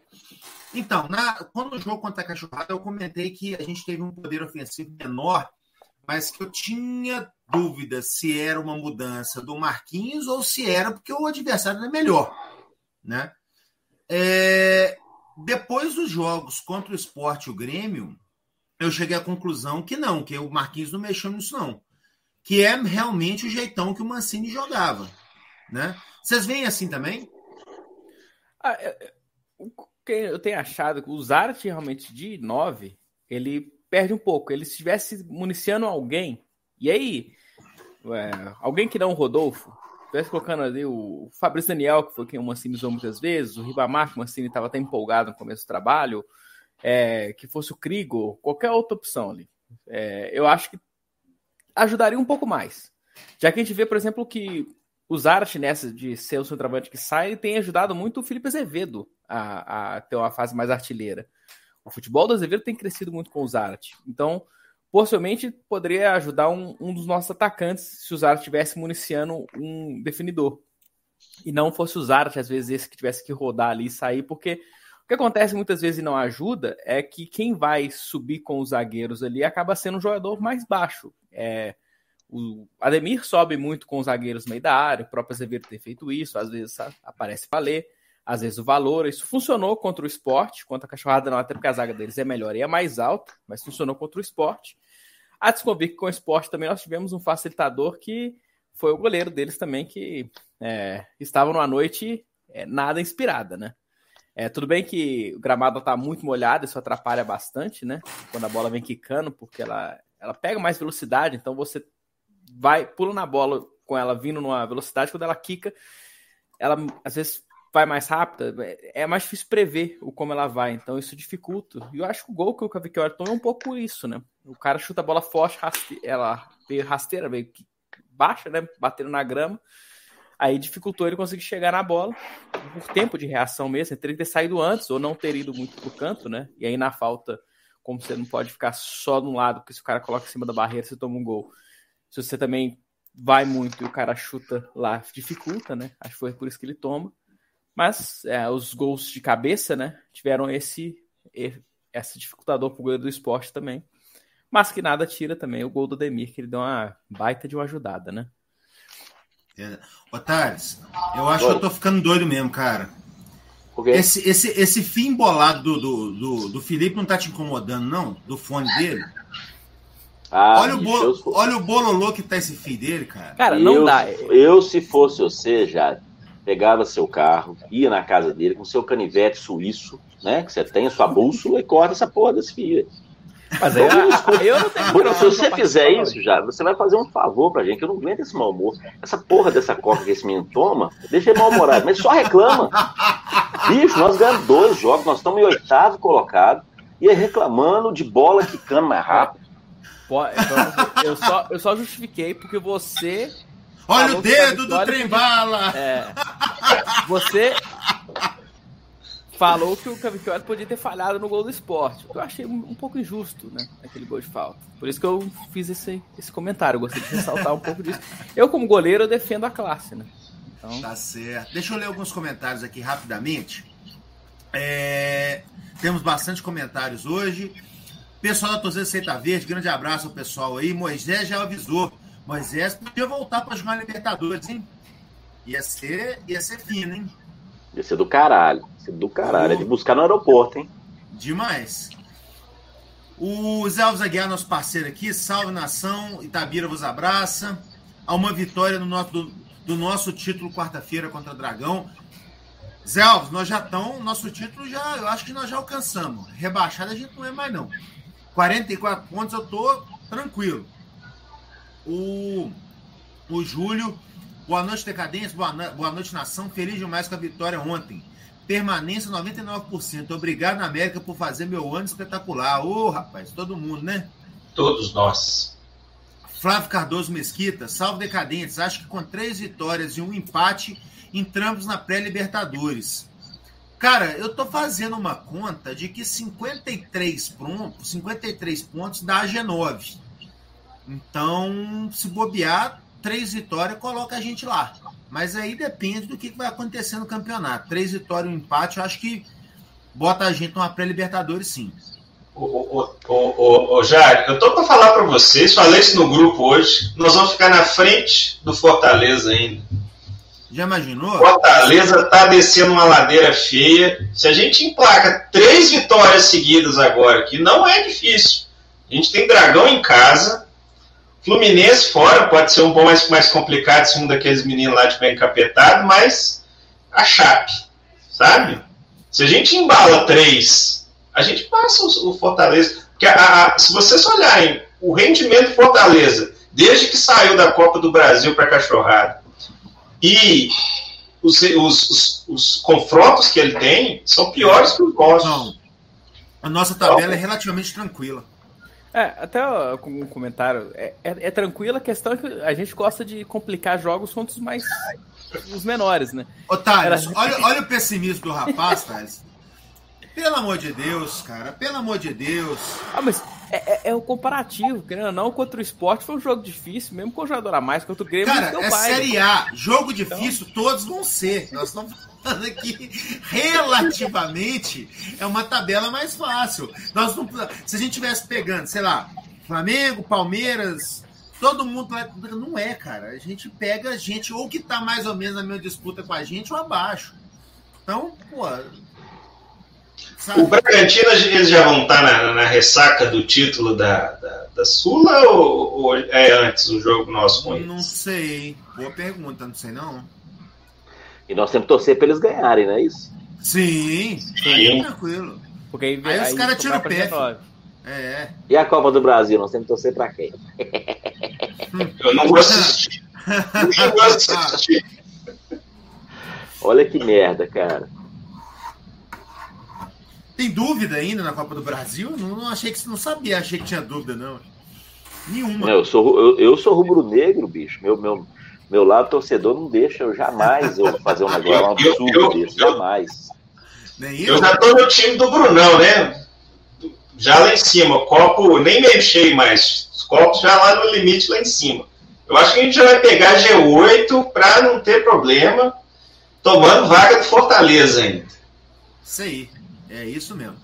Então, na, quando o jogo contra a Cachorrada, eu comentei que a gente teve um poder ofensivo menor, mas que eu tinha dúvida se era uma mudança do Marquinhos ou se era porque o adversário era melhor. Né? É, depois dos jogos contra o Esporte e o Grêmio, eu cheguei à conclusão que não, que o Marquinhos não mexeu nisso, não. Que é realmente o jeitão que o Mancini jogava. Né? Vocês veem assim também? Ah, o que eu tenho achado que o Zart realmente de 9, ele perde um pouco. Ele se estivesse municiando alguém, e aí, é, alguém que não o Rodolfo, estivesse colocando ali o Fabrício Daniel, que foi quem o Mancini usou muitas vezes, o Ribamar, que o Mancini estava até empolgado no começo do trabalho, é, que fosse o Krigo, qualquer outra opção ali. É, eu acho que ajudaria um pouco mais. Já que a gente vê, por exemplo, que o Zart, nessa de ser o centroavante que sai, tem ajudado muito o Felipe Azevedo a, a ter uma fase mais artilheira. O futebol do Azevedo tem crescido muito com o Zart. Então, possivelmente, poderia ajudar um, um dos nossos atacantes se o Zart tivesse municiando um definidor. E não fosse o Zart, às vezes, esse que tivesse que rodar ali e sair, porque o que acontece muitas vezes e não ajuda é que quem vai subir com os zagueiros ali acaba sendo um jogador mais baixo. É, o Ademir sobe muito com os zagueiros no meio da área, o próprio Azevedo tem feito isso, às vezes aparece Valer, às vezes o Valor. Isso funcionou contra o esporte, contra a Cachorrada não, até porque a zaga deles é melhor e é mais alta, mas funcionou contra o esporte. A descobrir que com o esporte também nós tivemos um facilitador que foi o goleiro deles também, que é, estava numa noite é, nada inspirada, né? É, tudo bem que o gramado está muito molhado, isso atrapalha bastante, né? Quando a bola vem quicando, porque ela, ela pega mais velocidade, então você vai, pula na bola com ela vindo numa velocidade, quando ela quica, ela às vezes vai mais rápida, é mais difícil prever o como ela vai, então isso dificulta. E eu acho que o gol que o Cavicchioli tomou é um pouco isso, né? O cara chuta a bola forte, raste... ela veio rasteira, veio baixa, né? Batendo na grama. Aí dificultou ele conseguir chegar na bola por tempo de reação mesmo. Ele teria que ter saído antes ou não ter ido muito pro canto, né? E aí na falta, como você não pode ficar só de um lado, porque se o cara coloca em cima da barreira, você toma um gol. Se você também vai muito e o cara chuta lá, dificulta, né? Acho que foi por isso que ele toma. Mas é, os gols de cabeça, né? Tiveram esse, esse dificultador pro goleiro do esporte também. Mas que nada tira também o gol do Demir, que ele deu uma baita de uma ajudada, né? É. Ô, Thales, eu acho Oi. que eu tô ficando doido mesmo, cara. Esse, esse, esse fim bolado do, do, do, do, Felipe não tá te incomodando, não? Do fone dele? Ah, olha, o bolo, olha o bololô que tá esse fim dele, cara. Cara, não eu, dá. Eu, se fosse você, já pegava seu carro, ia na casa dele com seu canivete suíço, né? Que você tem a sua bússola e corta essa porra desse fio. Mas aí, eu não tenho Se você fizer isso já, você vai fazer um favor pra gente, que eu não aguento esse mau humor. Essa porra dessa coca que esse menino toma, deixa ele mal-humorado, mas só reclama. Bicho, nós ganhamos dois jogos, nós estamos em oitavo colocado, e é reclamando de bola quicando mais rápido. Então, eu, só, eu só justifiquei porque você. Olha o dedo do trem-bala! É, você falou que o Cavicchioli podia ter falhado no gol do esporte. Eu achei um pouco injusto, né? Aquele gol de falta. Por isso que eu fiz esse, esse comentário. Eu gostei de ressaltar um pouco disso. Eu, como goleiro, eu defendo a classe, né? Então... Tá certo. Deixa eu ler alguns comentários aqui rapidamente. É... Temos bastante comentários hoje. Pessoal da Torcida Seita Verde, grande abraço ao pessoal aí. Moisés já avisou. Moisés podia voltar para jogar Libertadores, hein? Ia ser, ia ser fino, hein? Ia ser do caralho. Ia ser do caralho. É de buscar no aeroporto, hein? Demais. O Zé Alves Aguiar, nosso parceiro aqui. Salve nação. Itabira vos abraça. Há uma vitória no nosso, do, do nosso título quarta-feira contra o Dragão. Zé Alves, nós já estamos. Nosso título já. Eu acho que nós já alcançamos. Rebaixado a gente não é mais, não. 44 pontos eu tô tranquilo. O, o Júlio Boa noite, Decadência. Boa, boa noite, nação. Feliz demais com a vitória ontem. Permanência 99%. Obrigado, América, por fazer meu ano espetacular. Ô, oh, rapaz, todo mundo, né? Todos nós. Flávio Cardoso Mesquita, salve decadentes. Acho que com três vitórias e um empate, entramos na pré-Libertadores. Cara, eu tô fazendo uma conta de que 53 pontos, 53 pontos dá a G9. Então, se bobear, três vitórias coloca a gente lá. Mas aí depende do que vai acontecer no campeonato. Três vitórias e um empate, eu acho que bota a gente numa pré-Libertadores, sim. Ô, ô, ô, ô, Jário, eu tô para falar para vocês, falei isso no grupo hoje, nós vamos ficar na frente do Fortaleza ainda. Já imaginou? Fortaleza tá descendo uma ladeira feia. Se a gente emplaca três vitórias seguidas agora, que não é difícil. A gente tem Dragão em casa, Fluminense fora, pode ser um pouco mais, mais complicado se um daqueles meninos lá tiver encapetado, mas a Chape, sabe? Se a gente embala três, a gente passa o, o Fortaleza. Porque a, a, se vocês olharem o rendimento do Fortaleza, desde que saiu da Copa do Brasil para cachorrada, e os, os, os, os, confrontos que ele tem são piores que os nossos. Não. A nossa tabela então, é relativamente tranquila. É, até com um comentário. É, é, é tranquilo, a questão é que a gente gosta de complicar jogos contra os mais. os menores, né? Ô, Thales, Era... olha, olha o pessimismo do rapaz, Thales. Pelo amor de Deus, cara, pelo amor de Deus. Ah, mas é, é, é, o comparativo, querendo ou não, contra o esporte foi um jogo difícil, mesmo com o jogador a mais, contra o Grêmio. Cara, é pai, Série A, jogo então... difícil, então... todos vão ser. Nós estamos falando aqui, relativamente, é uma tabela mais fácil. Nós não, se a gente tivesse pegando, sei lá, Flamengo, Palmeiras, todo mundo não é, cara. A gente pega a gente ou que tá mais ou menos na mesma disputa com a gente ou abaixo. Então, pô, Sabe? O Bragantino, eles já vão estar na, na ressaca do título da, da, da Sula ou, ou, é antes o jogo nosso com eles? Não sei. Boa pergunta, não sei não. E nós temos que torcer para eles ganharem, não é isso? Sim, sim. tranquilo. Porque aí, aí, aí os caras tiram o pé. É. E a Copa do Brasil, nós temos que torcer para quem? [laughs] Eu não vou assistir. Eu não vou assistir. Olha que merda, cara. Tem dúvida ainda na Copa do Brasil? Não, não achei que não sabia, achei que tinha dúvida, não. Nenhuma. Não, eu sou, eu, eu sou rubro-negro, bicho. Meu, meu, meu lado torcedor não deixa eu jamais eu fazer um negócio um absurdo eu, desse, jamais. Eu já tô no time do Brunão, né? Já lá em cima, copo nem cheio mais. Os copos já lá no limite lá em cima. Eu acho que a gente já vai pegar G8 para não ter problema, tomando vaga do Fortaleza ainda. Isso aí. É isso mesmo.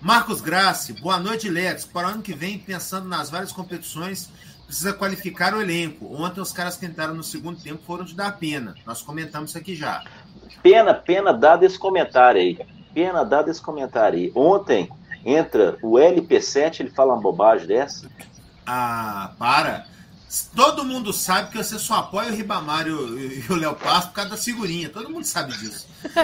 Marcos Grassi, boa noite, Lex. Para o ano que vem, pensando nas várias competições, precisa qualificar o elenco. Ontem os caras que entraram no segundo tempo foram de dar pena. Nós comentamos isso aqui já. pena, pena dado esse comentário aí. Pena dado esse comentário aí. Ontem entra o LP7, ele fala uma bobagem dessa. Ah, para. Todo mundo sabe que você só apoia o Ribamar e o, e o Léo Passo por causa da figurinha. Todo mundo sabe disso. [laughs]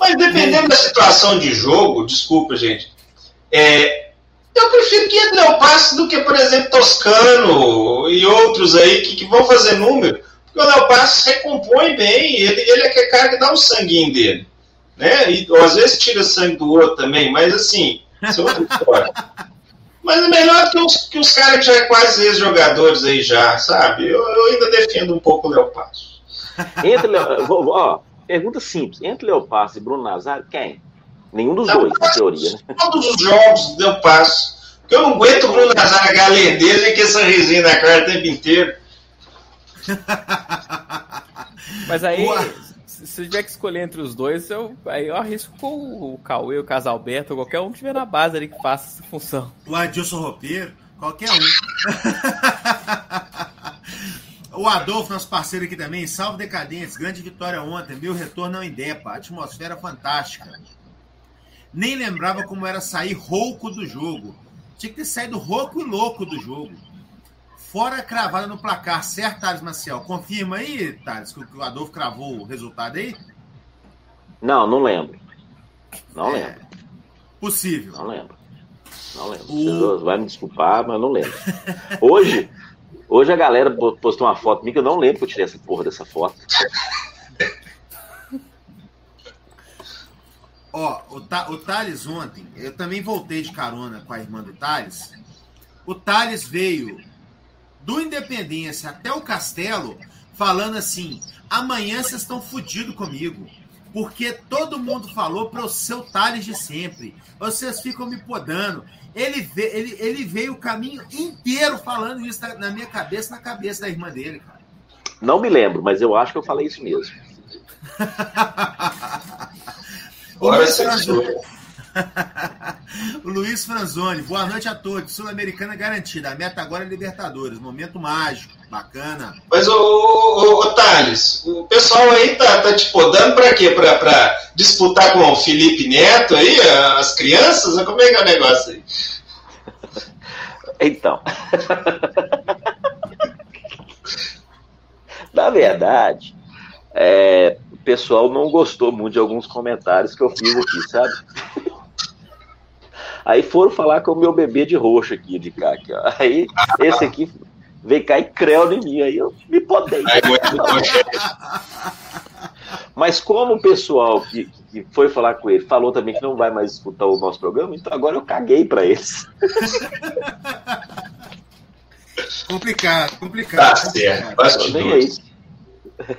Mas dependendo da situação de jogo, desculpa, gente, é, eu prefiro que entre Léo Passo do que, por exemplo, Toscano e outros aí que, que vão fazer número. Porque o Léo Passo recompõe bem, ele, ele é aquele cara que dá o um sanguinho dele. Né? E ou, às vezes tira sangue do outro também, mas assim, isso é outra história. [laughs] Mas é melhor que os, que os caras que já é quase ex-jogadores aí já, sabe? Eu, eu, ainda defendo um pouco o Léo Passo. Entre, ó, pergunta simples. Entre Léo Passo e Bruno Nazário, quem? Nenhum dos não, dois, na teoria, né? Todos os jogos Léo Passo. Porque eu não aguento o Bruno Nazário e que essa risinha na cara o tempo inteiro. [laughs] Mas aí, se eu tiver que escolher entre os dois, eu, aí eu arrisco com o Cauê, o Casalberto, qualquer um que tiver na base ali que faça essa função. O Adilson Roupeiro, qualquer um. [laughs] o Adolfo, nosso parceiro aqui também, salve decadentes, grande vitória ontem, meu retorno ao Indepa, atmosfera fantástica. Nem lembrava como era sair rouco do jogo. Tinha que ter saído rouco e louco do jogo. Fora cravada no placar, certo, Thales Maciel? Confirma aí, Thales, que o Adolfo cravou o resultado aí? Não, não lembro. Não é, lembro. Possível. Não lembro. Não lembro. O... Vai me desculpar, mas não lembro. Hoje, hoje a galera postou uma foto minha que eu não lembro que eu tirei essa porra dessa foto. Ó, o, Ta o Thales ontem, eu também voltei de carona com a irmã do Thales. O Thales veio do Independência até o Castelo, falando assim: amanhã vocês estão fodidos comigo. Porque todo mundo falou para o seu Thales de sempre. Vocês ficam me podando. Ele, veio, ele, ele veio o caminho inteiro falando isso na minha cabeça, na cabeça da irmã dele, cara. Não me lembro, mas eu acho que eu falei isso mesmo. [laughs] Agora você o [laughs] Luiz Franzoni, boa noite a todos. Sul-Americana garantida. A meta agora é Libertadores. Momento mágico, bacana. Mas, ô, ô, ô Thales, o pessoal aí tá, tá te podando pra quê? Pra, pra disputar com o Felipe Neto aí, as crianças? Como é que é o negócio aí? Então. [laughs] Na verdade, é, pessoal não gostou muito de alguns comentários que eu fiz aqui, sabe? Aí foram falar com o meu bebê de roxo aqui, de cá. Aqui, ó. Aí esse aqui veio cair creu em mim. Aí eu me podei. Mas como o pessoal que, que foi falar com ele falou também que não vai mais escutar o nosso programa, então agora eu caguei para eles. complicado, complicado. Tá certo. Nem é isso.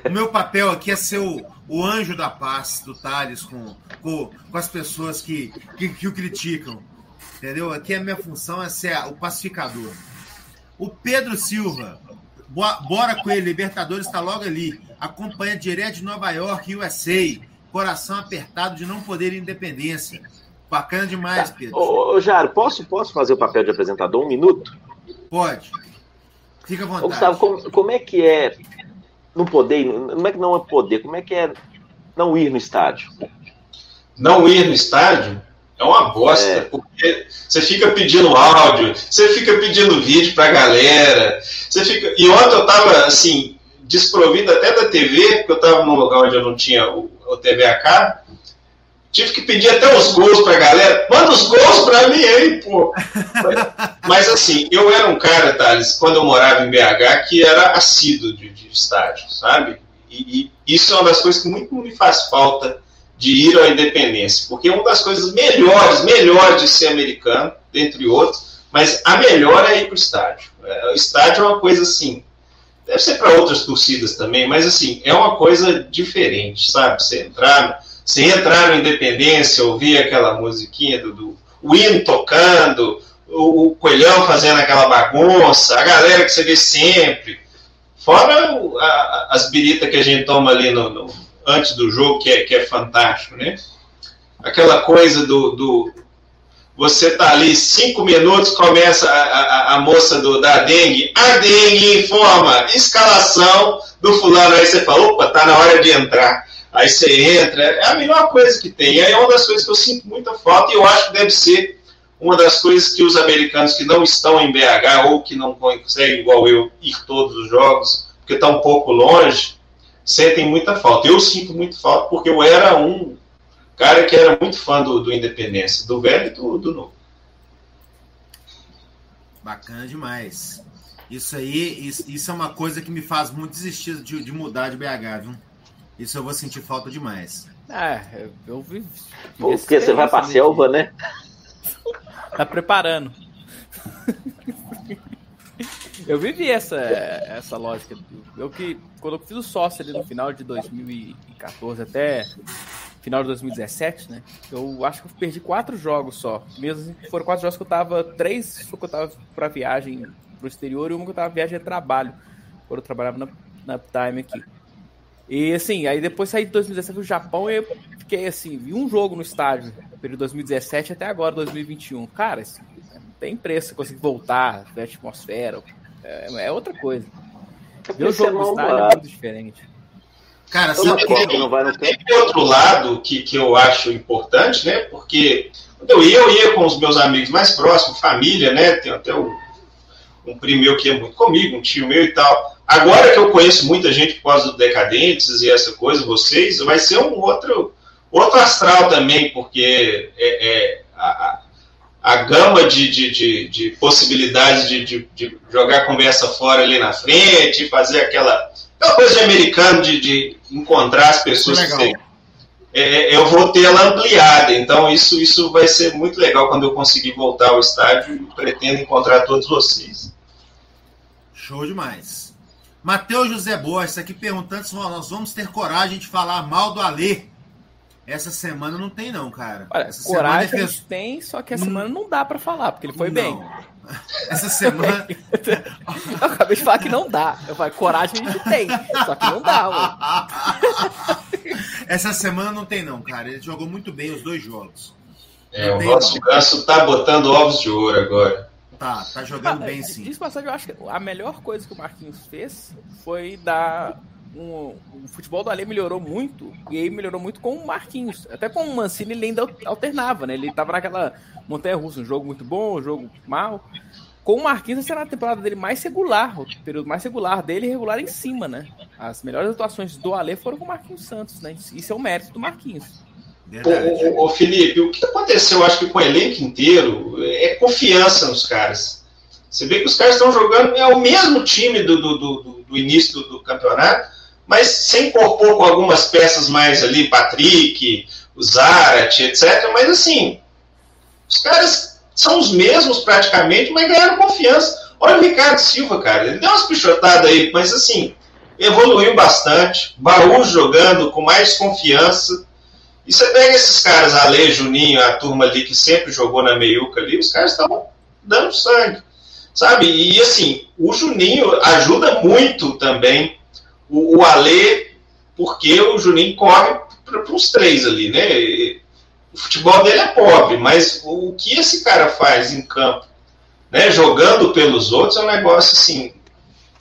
O meu papel aqui é ser o, o anjo da paz do Thales com, com, com as pessoas que, que, que o criticam. Entendeu? Aqui a minha função é ser o pacificador. O Pedro Silva, bora com ele, Libertadores está logo ali. Acompanha direto de Nova York, USA. Coração apertado de não poder independência. Bacana demais, Pedro. Ô, ô Jaro, posso, posso fazer o papel de apresentador um minuto? Pode. Fica à vontade. Ô, Gustavo, como, como é que é não poder, como é que não é poder, como é que é não ir no estádio? Não ir no estádio? É uma bosta, é. porque você fica pedindo áudio, você fica pedindo vídeo pra galera, você fica. E ontem eu tava assim, desprovido até da TV, porque eu tava num lugar onde eu não tinha o, o TV a cabo. Tive que pedir até os gols pra galera. Manda os gols pra mim aí, pô. Mas assim, eu era um cara, Thales, quando eu morava em BH, que era assíduo de, de estádio, sabe? E, e, isso é uma das coisas que muito me faz falta de ir à independência, porque é uma das coisas melhores, melhores de ser americano, dentre outros, mas a melhor é ir para o estádio. É, o estádio é uma coisa assim, deve ser para outras torcidas também, mas assim, é uma coisa diferente, sabe? Você entrar, você entrar no Independência, ouvir aquela musiquinha do, do tocando, o, o coelhão fazendo aquela bagunça, a galera que você vê sempre, fora o, a, as biritas que a gente toma ali no, no antes do jogo, que é, que é fantástico, né? Aquela coisa do, do, você tá ali cinco minutos, começa a, a, a moça do, da dengue, a dengue informa, escalação do fulano, aí você fala, opa, tá na hora de entrar. Aí você entra, é a melhor coisa que tem. E aí é uma das coisas que eu sinto muita falta e eu acho que deve ser uma das coisas que os americanos que não estão em BH ou que não conseguem, igual eu, ir todos os jogos, porque está um pouco longe, sentem muita falta. Eu sinto muito falta porque eu era um cara que era muito fã do, do Independência, do velho e do, do novo. Bacana demais. Isso aí, isso, isso, é uma coisa que me faz muito desistir de, de, mudar de BH, viu? Isso eu vou sentir falta demais. É, eu vi. Porque você vai pra selva, né? Tá preparando. eu vivi essa, essa lógica. Eu que, quando eu fiz o sócio ali no final de 2014 até final de 2017, né? Eu acho que eu perdi quatro jogos só. Mesmo assim, foram quatro jogos que eu tava. Três foi que eu tava pra viagem pro exterior e uma que eu tava viagem de trabalho. Quando eu trabalhava na, na Time aqui. E assim, aí depois saí de 2017 pro Japão e eu fiquei assim, vi um jogo no estádio, período 2017 até agora, 2021. Cara, assim, não tem preço conseguir voltar, ver a atmosfera. É, é outra coisa. Ver o jogo no estádio é muito diferente. Cara, sabe que não vai no tempo. Tem outro lado que, que eu acho importante, né? Porque quando eu ia, eu ia com os meus amigos mais próximos, família, né? Tem até um, um primo meu que é muito comigo, um tio meu e tal. Agora que eu conheço muita gente por causa do Decadentes e essa coisa, vocês, vai ser um outro, outro astral também, porque é, é a, a gama de, de, de, de possibilidades de, de, jogar conversa fora ali na frente, fazer aquela, aquela coisa de americano de, de encontrar as pessoas que você, é, é, eu vou ter ela ampliada. Então, isso, isso vai ser muito legal quando eu conseguir voltar ao estádio e pretendo encontrar todos vocês. Show demais. Matheus José Borges aqui perguntando se nós vamos ter coragem de falar mal do Alê. Essa semana não tem, não, cara. Olha, essa coragem semana fez... tem, só que essa semana não dá para falar, porque ele foi não. bem. Essa semana. [laughs] eu acabei de falar que não dá. Eu falei, coragem a gente tem, só que não dá, mano. [laughs] Essa semana não tem, não, cara. Ele jogou muito bem os dois jogos. É, o nosso ganso tá botando ovos de ouro agora. Tá, tá jogando bem sim. Diz passagem, eu acho que a melhor coisa que o Marquinhos fez foi dar um, o futebol do Ale melhorou muito, e aí melhorou muito com o Marquinhos. Até com o Mancini ele ainda alternava, né? Ele tava naquela montanha russa, um jogo muito bom, um jogo mal. Com o Marquinhos, essa era a temporada dele mais regular, o período mais regular dele regular em cima, né? As melhores atuações do Ale foram com o Marquinhos Santos, né? Isso é o mérito do Marquinhos. Ô, ô, Felipe, o que aconteceu, eu acho que com o elenco inteiro, é confiança nos caras. Você vê que os caras estão jogando, é o mesmo time do, do, do, do início do, do campeonato, mas sem incorporou com algumas peças mais ali, Patrick, o Zarat, etc. Mas assim, os caras são os mesmos praticamente, mas ganharam confiança. Olha o Ricardo Silva, cara, ele deu umas pichotadas aí, mas assim, evoluiu bastante. Baú jogando com mais confiança. E você pega esses caras, Ale, Juninho, a turma ali que sempre jogou na meiuca ali, os caras estavam dando sangue. Sabe? E assim, o Juninho ajuda muito também o, o Alê, porque o Juninho corre para os três ali, né? O futebol dele é pobre, mas o que esse cara faz em campo, né, jogando pelos outros, é um negócio assim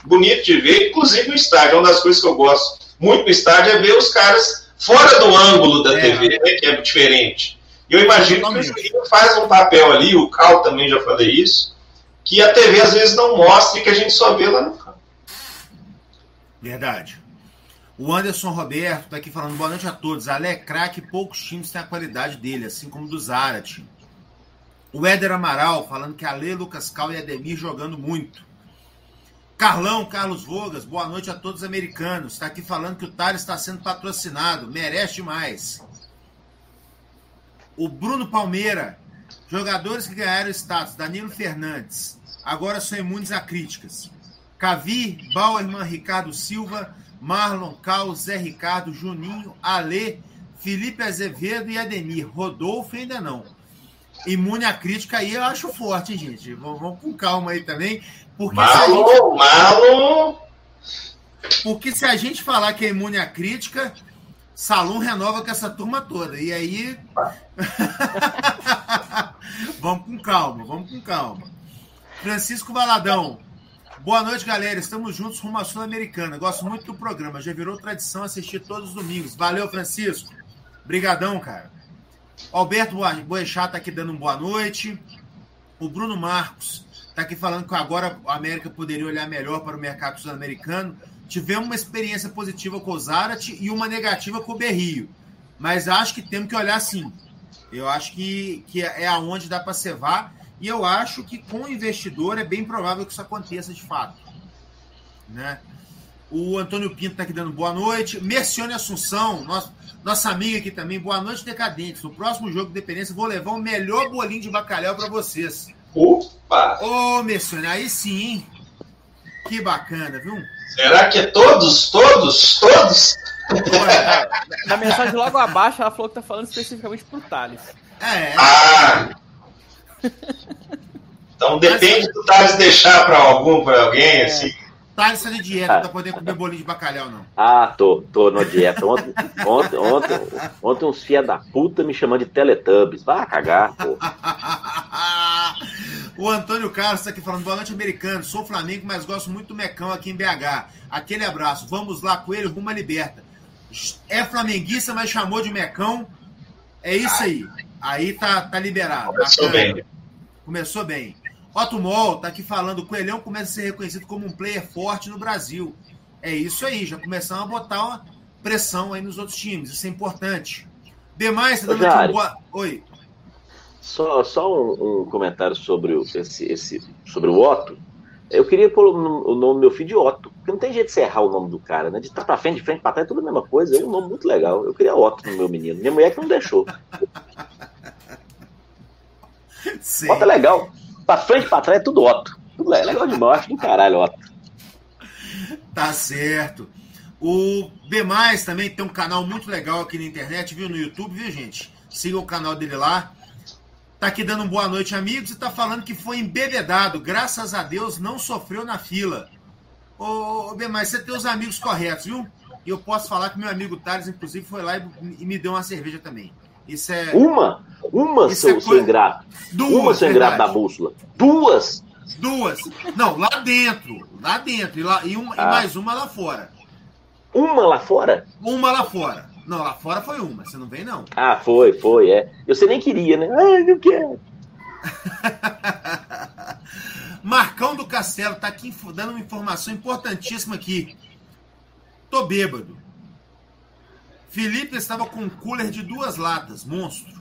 bonito de ver, inclusive no estádio. Uma das coisas que eu gosto muito no estádio é ver os caras fora do ângulo da é. TV, né, que é diferente. E eu imagino que o Juninho faz um papel ali, o Cal também já falei isso, que a TV às vezes não mostra e que a gente só vê lá no campo. Verdade. O Anderson Roberto está aqui falando boa noite a todos. Ale é craque, poucos times têm a qualidade dele, assim como do Zarat. O Éder Amaral falando que Ale, Lucas Cal e Ademir jogando muito. Carlão, Carlos Vogas, boa noite a todos os americanos. Está aqui falando que o Thales está sendo patrocinado, merece mais. O Bruno Palmeira, jogadores que ganharam status, Danilo Fernandes, agora são imunes a críticas. Cavi, Bauerman, Ricardo Silva, Marlon, Cal, Zé Ricardo, Juninho, Alê, Felipe Azevedo e Ademir. Rodolfo ainda não. Imune à crítica aí eu acho forte, gente. Vamos com calma aí também. Porque Marlon, gente... Marlon. Porque se a gente falar que é imune à crítica, Salum renova com essa turma toda. E aí. [laughs] vamos com calma, vamos com calma. Francisco Valadão. Boa noite, galera. Estamos juntos rumo à Sul-Americana. Gosto muito do programa. Já virou tradição assistir todos os domingos. Valeu, Francisco. Brigadão, cara. Alberto Boechat tá aqui dando uma boa noite. O Bruno Marcos tá aqui falando que agora a América poderia olhar melhor para o mercado sul-americano. Tivemos uma experiência positiva com o Zarate e uma negativa com o Berrio. Mas acho que temos que olhar sim. Eu acho que, que é aonde dá para cevar. E eu acho que com o investidor é bem provável que isso aconteça de fato. Né? O Antônio Pinto está aqui dando boa noite. Mercione Assunção, nosso, nossa amiga aqui também. Boa noite, decadentes. No próximo jogo de dependência, vou levar o melhor bolinho de bacalhau para vocês. Opa! Ô, Mercione, aí sim. Que bacana, viu? Será que é todos, todos, todos? [laughs] Na mensagem logo abaixo, ela falou que tá falando especificamente pro Thales. É. Ah! Então depende do Thales deixar para algum, para alguém, assim. Thales tá de dieta, não tá podendo comer bolinho de bacalhau, não. Ah, tô, tô na dieta. Ontem, ontem, ontem, ontem uns fia da puta me chamando de Teletubbies. Vai cagar, pô. [laughs] o Antônio Carlos está aqui falando, boa noite, americano. Sou Flamengo, mas gosto muito do Mecão aqui em BH. Aquele abraço. Vamos lá, Coelho, rumo à liberta. É flamenguista, mas chamou de Mecão. É isso aí. Aí tá, tá liberado. Começou Bacana. bem. Começou bem. Otto Mol tá aqui falando, o Coelhão começa a ser reconhecido como um player forte no Brasil. É isso aí, já começamos a botar uma pressão aí nos outros times, isso é importante. Demais, tá dando aqui um boa... Oi. Só, só um, um, comentário sobre o, esse, esse, sobre o Otto. Eu queria pôr o nome do meu filho de Otto, porque não tem jeito de você errar o nome do cara, né? De estar pra frente, de frente, pra trás, é tudo a mesma coisa. É um nome muito legal. Eu queria Otto no meu menino. Minha mulher que não deixou. Sim. Otto é legal. Pra frente, pra trás, é tudo Otto. Tudo é legal demais. Acho do caralho, Otto. Tá certo. O B Mais também tem um canal muito legal aqui na internet, viu? No YouTube, viu, gente? Siga o canal dele lá. Tá aqui dando boa noite, amigos, e tá falando que foi embebedado. Graças a Deus não sofreu na fila. Ô, ô mas você tem os amigos corretos, viu? E eu posso falar que meu amigo Thales, inclusive, foi lá e, me deu uma cerveja também. Isso é. Uma? Uma, Isso seu, é seu ingrato. Duas, uma, seu ingrato da bússola. Duas? Duas. Não, lá dentro. Lá dentro. E, lá, e, uma, ah. e mais uma lá fora. Uma lá fora? Uma lá fora. Não, lá fora foi uma, você não vem, não. Ah, foi, foi, é. Você nem queria, né? Ai, não quero. [laughs] Marcão do Castelo tá aqui dando uma informação importantíssima aqui. Tô bêbado. Felipe estava com um cooler de duas latas, monstro.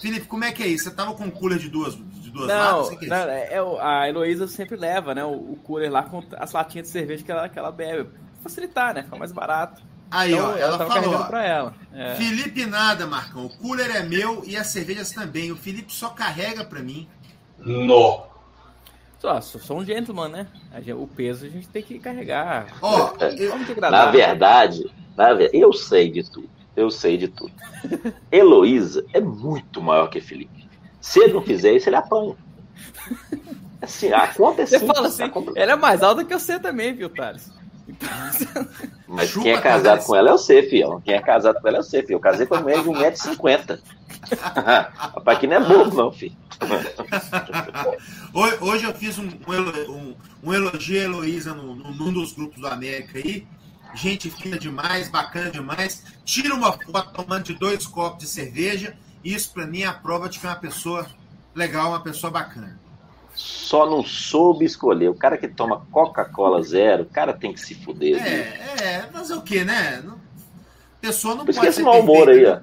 Felipe, como é que é isso? Você estava com um cooler de duas, de duas não, latas? É, não, é, é, a Heloísa sempre leva, né? O, o, cooler lá com as latinhas de cerveja que ela, que ela bebe. Facilitar, né? Fica mais barato. Aí, então, ó, ela, ela falou. Pra ela. É. Felipe nada, Marcão. O cooler é meu e as cervejas também. O Felipe só carrega pra mim. No. Só, sou um gentleman, né? O peso a gente tem que carregar. Ó, oh, na verdade, na verdade, eu sei de tudo. Eu sei de tudo. [laughs] Heloísa é muito maior que Felipe. Se ele não fizer isso, ele apanha. [laughs] Assim, a conta é Você fala assim, ela é mais alta que você também, viu, Thales? Mas quem é casado com ela é você, fião. Quem é casado com ela é você, filho. Eu casei com uma mulher de 1,50m. [laughs] Rapaz, que não é bobo, não, filho. Hoje eu fiz um, um, um elogio a Heloísa num dos grupos do América aí. Gente fina demais, bacana demais. Tira uma foto tomando de dois copos de cerveja. Isso, para mim, é a prova de que é uma pessoa legal, uma pessoa bacana só não soube escolher. O cara que toma Coca-Cola zero, o cara tem que se fuder. É, é, fazer o quê, né? pessoa não Por pode ser mau humor aí, ó.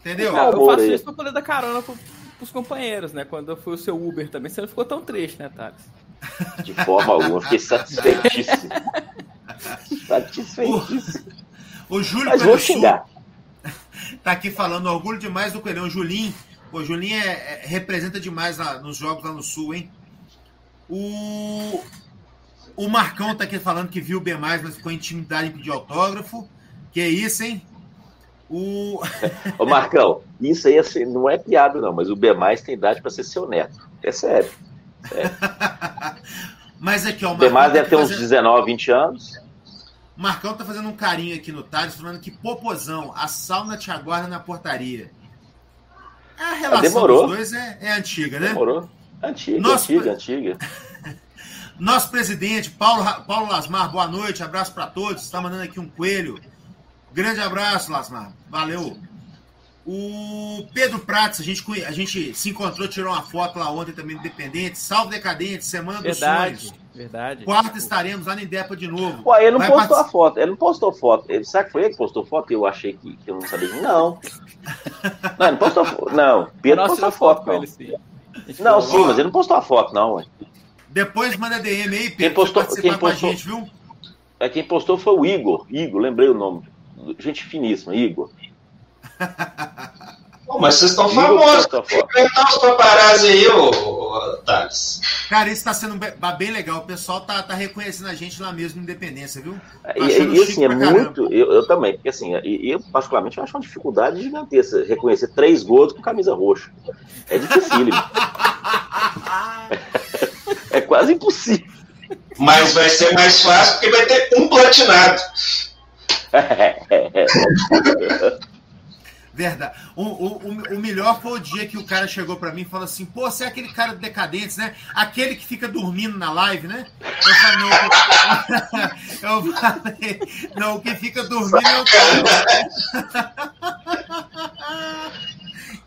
Entendeu? Não, eu faço aí. isso pra poder dar carona pro, pros companheiros, né? Quando eu fui o seu Uber também, você não ficou tão triste, né, Thales? De forma alguma, fiquei satisfeitíssimo. [laughs] satisfeitíssimo. O, o Júlio Mas vou xingar. [laughs] Tá aqui falando orgulho demais do Coelhão. Julinho Pô, Julinho é, é, representa demais lá, nos jogos lá no Sul, hein? O, o Marcão tá aqui falando que viu o B, mas ficou intimidade em pedir autógrafo. Que é isso, hein? O... [laughs] Ô, Marcão, isso aí assim, não é piada, não, mas o B tem idade para ser seu neto. É sério. É. [laughs] mas aqui, ó, o B tá deve ter fazendo... uns 19, 20 anos. O Marcão tá fazendo um carinho aqui no Thales, falando que Popozão, a sauna te aguarda na portaria. A relação Demorou. dos dois é, é antiga, né? Demorou. Antiga, Nosso, antiga, antiga. [laughs] Nosso presidente, Paulo, Paulo Lasmar, boa noite, abraço para todos. Está mandando aqui um coelho. Grande abraço, Lasmar. Valeu. O Pedro Prates, a gente, a gente se encontrou, tirou uma foto lá ontem também Independente. Salve Decadente, Semana verdade, dos Sonhos. Verdade. Quarta estaremos lá no Indepa de novo. Ué, ele não Vai postou part... a foto. Ele não postou foto. Ele, será que foi ele que postou foto? Eu achei que, que eu não sabia. Não. [laughs] Não, ele não postou foto. Não, Pedro postou foto. Com ele, sim. Não, sim, mas ele não postou a foto, não, ué. Depois manda DM aí, Pedro. Quem postou, quem postou, gente, viu? É, quem postou foi o Igor. Igor, lembrei o nome. Gente finíssima, Igor. [laughs] Pô, mas vocês estão famosos. Enfrentar os paparazzi aí, ô, Thales. Cara, isso tá sendo bem legal. O pessoal tá, tá reconhecendo a gente lá mesmo, Independência, viu? E, e assim, é muito. Eu, eu, também, porque assim, eu, particularmente acho uma dificuldade gigantesca reconhecer três gols com camisa roxa. É difícil. é quase impossível. Mas vai ser mais fácil porque vai ter um platinado. Verdade. O, o, o, melhor foi o dia que o cara chegou para mim e falou assim: pô, você é aquele cara do Decadentes, né? Aquele que fica dormindo na live, né? Eu falei: não, [laughs] eu falei, não o que fica dormindo é o cara. [laughs]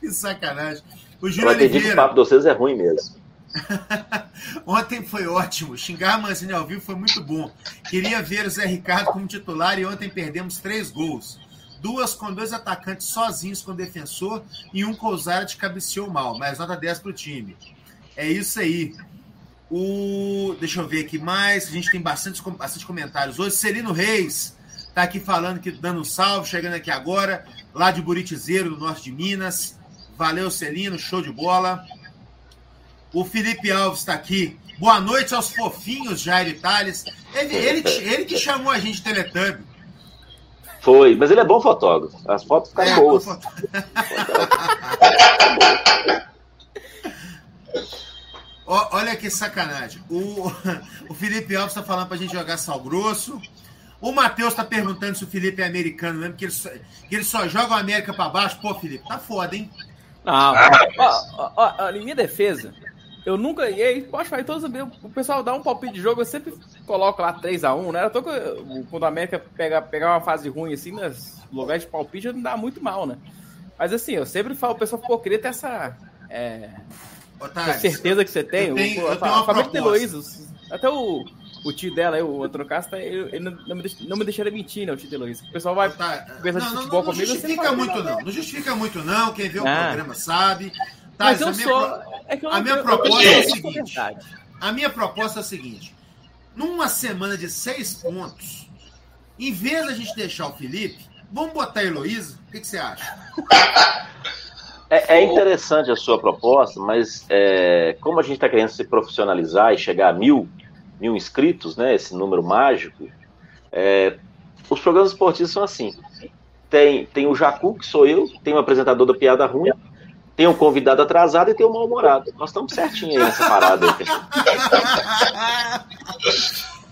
que sacanagem. O Júlio que o papo de vocês é ruim mesmo. [laughs] ontem foi ótimo. Xingar Mancini ao vivo foi muito bom. Queria ver o Zé Ricardo como titular e ontem perdemos três gols duas com dois atacantes sozinhos com o defensor e um o Zarat cabeceou mal, mas nota 10 para o time. É isso aí. O, deixa eu ver aqui mais. A gente tem bastante, bastante comentários hoje. Celino Reis está aqui falando que dando um salve, chegando aqui agora, lá de Buritizeiro, do norte de Minas. Valeu, Celino, show de bola. O Felipe Alves está aqui. Boa noite aos fofinhos, Jair Tales. Ele, ele, ele que chamou a gente de Teletubbie. Foi, mas ele é bom fotógrafo. As fotos ficam é, boas. [laughs] Olha que sacanagem. O, [laughs] o Felipe Alves está falando para a gente jogar sal grosso. O Matheus está perguntando se o Felipe é americano mesmo, que ele só, que ele só joga o América para baixo. Pô, Felipe, tá foda, hein? Não, ó, ó, ó, em minha defesa, eu nunca. E aí, pode falar, todos o pessoal dá um palpite de jogo, eu sempre coloco lá 3x1, né? Eu que, quando a América pega, pegar uma fase ruim assim, nos lugares de palpite, não dá muito mal, né? Mas assim, eu sempre falo, o pessoal, pô, queria ter essa. É, Otávio, certeza que você tem. Eu tenho, o, eu tenho a família de Heloísa, até o, o tio dela, o outro Casta, ele, ele não, me deixa, não me deixaria mentir, né, o tio Heloísa. O pessoal vai Otávio, pensar de futebol não, não, comigo. Não justifica muito, não. Não justifica muito, não. Quem vê o ah. programa sabe. Tá, Mas eu sou. Pro... É eu, a minha eu, proposta eu, é a seguinte. A minha proposta é a seguinte. Numa semana de seis pontos, em vez da gente deixar o Felipe, vamos botar a Heloísa? O que, que você acha? É, é, interessante a sua proposta, mas é, como a gente está querendo se profissionalizar e chegar a mil, mil inscritos, né, esse número mágico, é, os programas esportivos são assim. Tem, tem o Jacu, que sou eu, tem o apresentador da Piada Ruim, tem um convidado atrasado e tem um mal-humorado. Nós estamos certinho aí nessa parada. [laughs]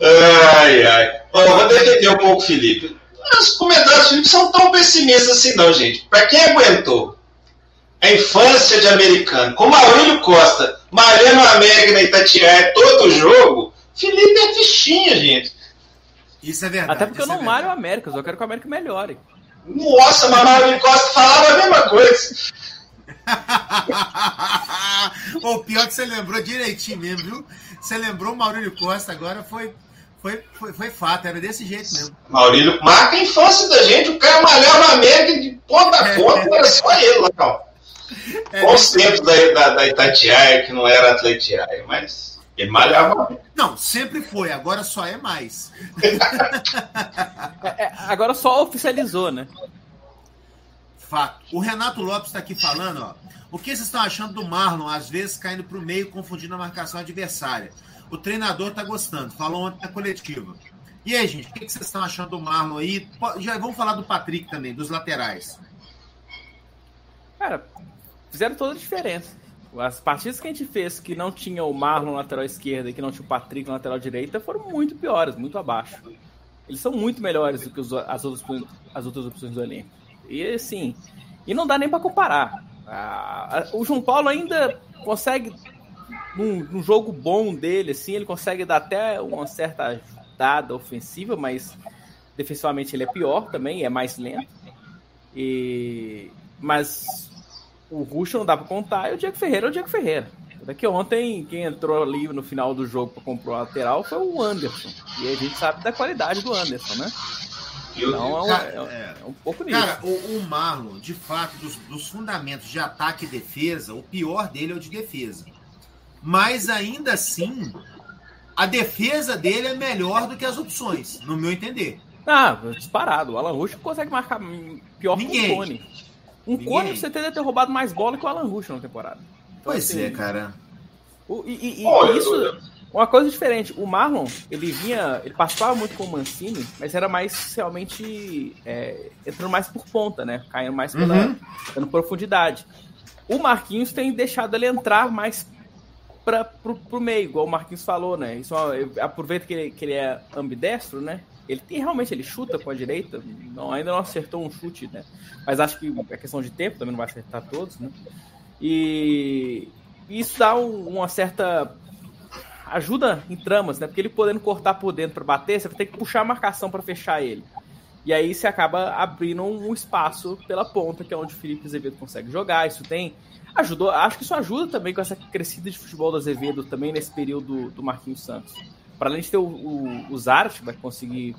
Ai, ai. Bom, vou defender um pouco o Felipe. Os comentários do Felipe são tão pessimistas assim, não, gente. Para quem aguentou a infância de americano, com Maurílio Costa, Mariano América na Itatiaia, todo jogo, Felipe é fichinha, gente. Isso é verdade. Até porque eu não é malho o América, eu só quero que o América melhore. Nossa, mas Maurílio Costa falava a mesma coisa. [laughs] o pior que você lembrou direitinho mesmo, viu? Você lembrou o Maurílio Costa agora, foi, foi, foi, foi fato, era desse jeito mesmo. Maurílio, marca a infância da gente, o cara malhava a América de ponta a ponta, era só ele lá, calma. É, tempos da, da, da Itatiaia, que não era Atletiaia, mas ele malhava. Não, sempre foi, agora só é mais. [laughs] é, é, agora só oficializou, né? Fato. O Renato Lopes está aqui falando, ó. O que vocês estão achando do Marlon, às vezes caindo para o meio, confundindo a marcação adversária? O treinador está gostando, falou ontem na coletiva. E aí, gente, o que vocês estão achando do Marlon aí? Já vamos falar do Patrick também, dos laterais. Cara, fizeram toda a diferença. As partidas que a gente fez que não tinha o Marlon na lateral esquerda e que não tinha o Patrick na lateral direita foram muito piores, muito abaixo. Eles são muito melhores do que as, outras, as outras opções do elenco. E assim, e não dá nem para comparar. Ah, o João Paulo ainda consegue, num, num, jogo bom dele, assim, ele consegue dar até uma certa ajudada ofensiva, mas defensivamente ele é pior também, é mais lento. E, mas o Russo não dá para contar, e o Diego Ferreira é o Diego Ferreira. Daqui ontem, quem entrou ali no final do jogo para comprar o lateral foi o Anderson. E a gente sabe da qualidade do Anderson, né? Então é um, cara, é, é um pouco nisso. Cara, o, o Marlon, de fato, dos, dos, fundamentos de ataque e defesa, o pior dele é o de defesa. Mas ainda assim, a defesa dele é melhor do que as opções, no meu entender. Ah, disparado. O Alan Rush consegue marcar pior Ninguém. que o Cone. Um Ninguém. Cone você teria ter roubado mais bola que o Alan Rush na temporada. Então, pois assim, é, cara. O, e, e, e isso, uma coisa diferente. O Marlon, ele vinha, ele passava muito com o Mancini, mas era mais realmente é, entrando mais por ponta, né? Caindo mais pela uhum. profundidade. O Marquinhos tem deixado ele entrar mais para pro, pro meio, igual o Marquinhos falou, né? Isso aproveita que ele, que ele é ambidestro, né? Ele tem, realmente ele chuta com a direita, não, ainda não acertou um chute, né? Mas acho que é questão de tempo, também não vai acertar todos, né? E isso dá um, uma certa ajuda em tramas, né? Porque ele podendo cortar por dentro para bater, você vai ter que puxar a marcação para fechar ele. E aí você acaba abrindo um espaço pela ponta, que é onde o Felipe Azevedo consegue jogar. Isso tem. Ajudou. Acho que isso ajuda também com essa crescida de futebol do Azevedo também nesse período do Marquinhos Santos. Para além de ter o, o, o Zart, vai conseguir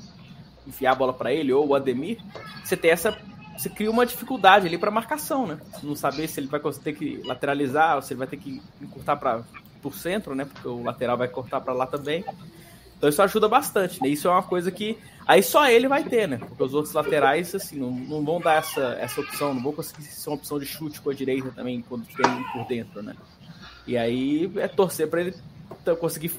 enfiar a bola para ele, ou o Ademir, você tem essa. Você cria uma dificuldade ali para marcação, né? Não saber se ele vai ter que lateralizar ou se ele vai ter que encurtar para o centro, né? Porque o lateral vai cortar para lá também. Então isso ajuda bastante, né? Isso é uma coisa que aí só ele vai ter, né? Porque os outros laterais, assim, não, não vão dar essa, essa opção, não vão conseguir ser uma opção de chute com a direita também quando tem por dentro, né? E aí é torcer para ele conseguir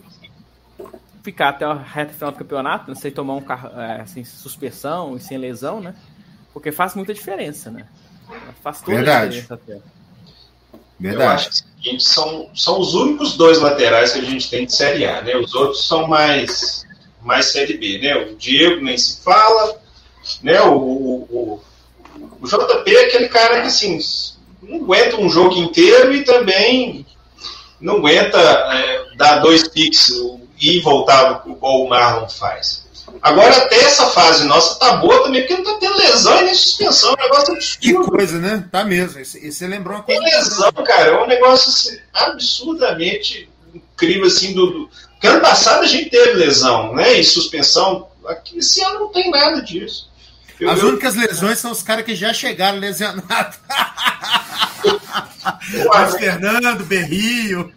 ficar até a reta final do campeonato, né, sem tomar um carro, é, sem suspensão e sem lesão, né? Porque faz muita diferença, né? Faz toda Verdade. a diferença até. Verdade. Seguinte, são, são os únicos dois laterais que a gente tem de Série A, né? Os outros são mais, mais Série B, né? O Diego nem se fala, né? O, o, o JP é aquele cara que, assim, não aguenta um jogo inteiro e também não aguenta é, dar dois piques e voltar igual o Marlon faz. Agora, até essa fase nossa tá boa também, porque não tá tendo lesão e nem suspensão. É um negócio absurdo. Que coisa, né? Tá mesmo. E você lembrou uma coisa. Tem lesão, cara. É um negócio assim, absurdamente incrível, assim, do, do. Porque ano passado a gente teve lesão, né? E suspensão. Aqui, esse ano não tem nada disso. Eu, As eu... únicas lesões são os caras que já chegaram lesionados. Luiz Fernando, Berrio.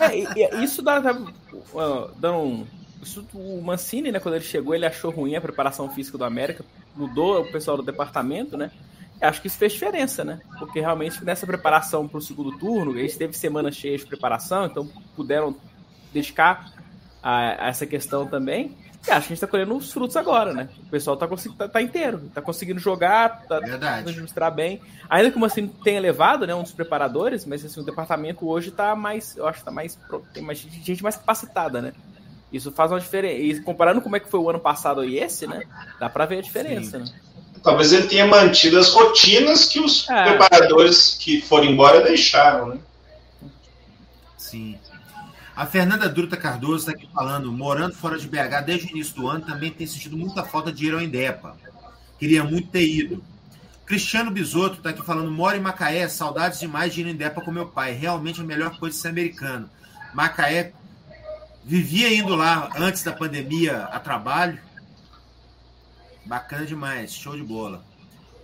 É, isso dá, dá, dá um. Isso, o Mancini, né, quando ele chegou, ele achou ruim a preparação física do América, mudou o pessoal do departamento, né? Acho que isso fez diferença, né? Porque realmente nessa preparação para o segundo turno, eles teve semana cheia de preparação, então puderam dedicar a, a essa questão também. E acho que a gente tá colhendo os frutos agora, né? O pessoal tá, tá, tá inteiro, tá conseguindo jogar, tá Verdade. administrar bem. Ainda que o assim tenha levado, né, um dos preparadores, mas assim, o departamento hoje tá mais, eu acho tá mais, tem mais gente mais capacitada, né? Isso faz uma diferença. E comparando como é que foi o ano passado e esse, né? Dá para ver a diferença, Sim. né? Talvez ele tenha mantido as rotinas que os é. preparadores que foram embora deixaram, né? Sim. A Fernanda Druta Cardoso está aqui falando, morando fora de BH desde o início do ano, também tem sentido muita falta de ir ao Indepa. Queria muito ter ido. Cristiano Bisotto está aqui falando, moro em Macaé, saudades demais de ir ao Indepa com meu pai. Realmente a melhor coisa de ser americano. Macaé, vivia indo lá antes da pandemia a trabalho. Bacana demais, show de bola.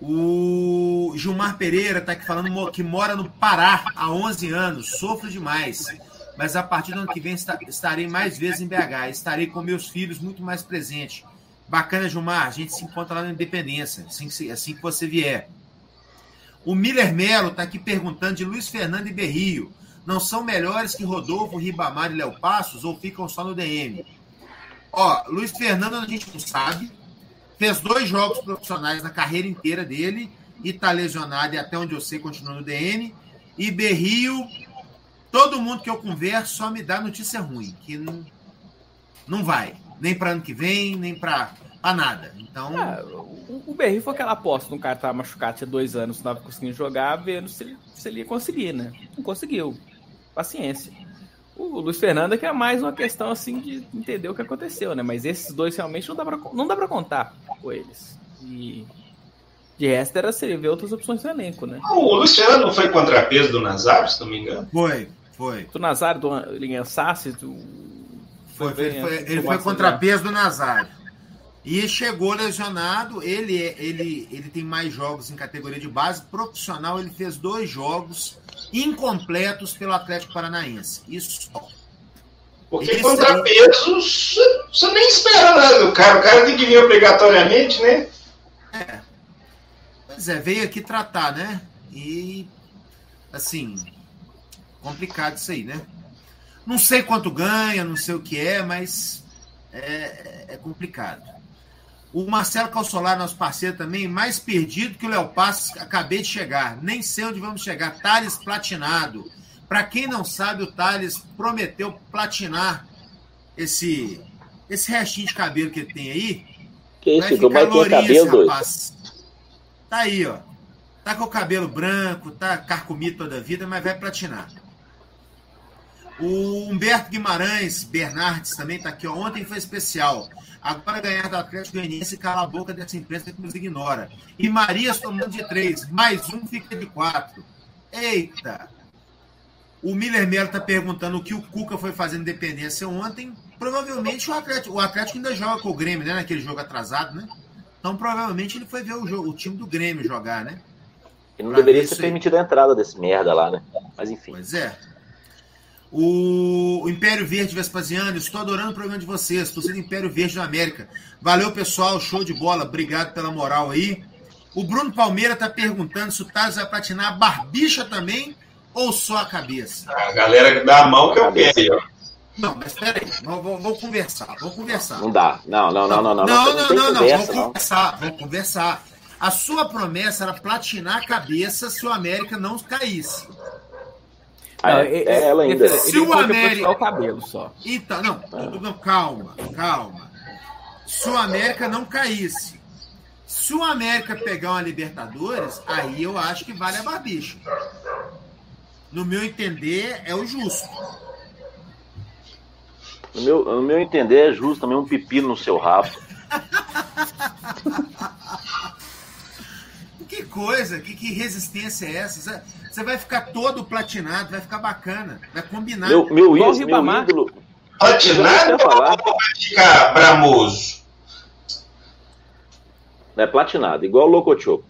O Gilmar Pereira está aqui falando que mora no Pará há 11 anos, sofro demais mas a partir do ano que vem estarei mais vezes em BH. Estarei com meus filhos muito mais presente. Bacana, Gilmar. A gente se encontra lá na Independência, assim, assim que você vier. O Miller Melo está aqui perguntando de Luiz Fernando e Berrio. Não são melhores que Rodolfo, Ribamar e Léo Passos ou ficam só no DM? Ó, Luiz Fernando a gente não sabe. Fez dois jogos profissionais na carreira inteira dele e está lesionado e até onde eu sei continua no DN. E Berrio Todo mundo que eu converso só me dá notícia ruim, que não, não vai. Nem para ano que vem, nem para nada. Então. Ah, o, o Berri foi aquela aposta no cara que tava machucado, tinha dois anos, não tava conseguindo jogar, vendo se ele, se ele ia conseguir, né? Não conseguiu. Paciência. O Luiz Fernando é que é mais uma questão assim de entender o que aconteceu, né? Mas esses dois realmente não dá pra, não dá pra contar com eles. E de resto era você ver outras opções no elenco, né? O Luiz Fernando não foi contrapeso do Nazário, se não me engano? Foi, foi. Do Nazário, do Linhansassi, do. Foi, foi, ele foi, ele foi contrapeso do Nazário. E chegou lesionado. Ele, ele, ele tem mais jogos em categoria de base. Profissional, ele fez dois jogos incompletos pelo Atlético Paranaense. Isso só. Porque Esse contrapeso, você nem espera nada do cara. O cara tem que vir obrigatoriamente, né? É. Pois é, veio aqui tratar, né? E, assim, complicado isso aí, né? Não sei quanto ganha, não sei o que é, mas é, é complicado. O Marcelo Calçolar, nosso parceiro também, mais perdido que o Léo Passos, acabei de chegar. Nem sei onde vamos chegar. Thales platinado. Para quem não sabe, o Thales prometeu platinar esse, esse restinho de cabelo que ele tem aí. Que isso, como é que é cabelo, rapaz. Tá aí, ó. Tá com o cabelo branco, tá carcomido toda a vida, mas vai platinar. O Humberto Guimarães, Bernardes também tá aqui, ó. Ontem foi especial. Agora ganhar do Atlético Goianiense e cala a boca dessa imprensa que nos ignora. E Marias tomando de três, mais um fica de quatro. Eita! O Miller Melo está perguntando o que o Cuca foi fazer Independência ontem. Provavelmente o Atlético, o Atlético ainda joga com o Grêmio, né? Naquele jogo atrasado, né? Então provavelmente ele foi ver o, jogo, o time do Grêmio jogar, né? E não pra deveria ser permitido a entrada desse merda lá, né? Mas enfim. Pois é. O Império Verde Vespasiano, estou adorando o programa de vocês. Estou sendo Império Verde da América. Valeu, pessoal. Show de bola. Obrigado pela moral aí. O Bruno Palmeira está perguntando se o Thales vai platinar a barbicha também ou só a cabeça. A galera dá a mão que eu quero. Não, mas peraí. Vamos, vamos conversar. Vamos conversar. Não dá. Não, não, não, não. Não, não, não. não, não, não. Vamos conversar. Vamos conversar. A sua promessa era platinar a cabeça se o América não caísse. Não, é, é ela ainda. Ele, se o América. o cabelo só. Então, não, tudo, não, calma, calma. Se o América não caísse, se o América pegar uma Libertadores, aí eu acho que vale a barbicha. No meu entender, é o justo. No meu, no meu entender, é justo também um pepino no seu rabo. [laughs] que coisa, que, que resistência é essa? Você vai ficar todo platinado, vai ficar bacana, vai combinar. Meu, meu, meu ídolo. Platinado falar. ou vai ficar bramoso? É platinado, igual o Locochoco.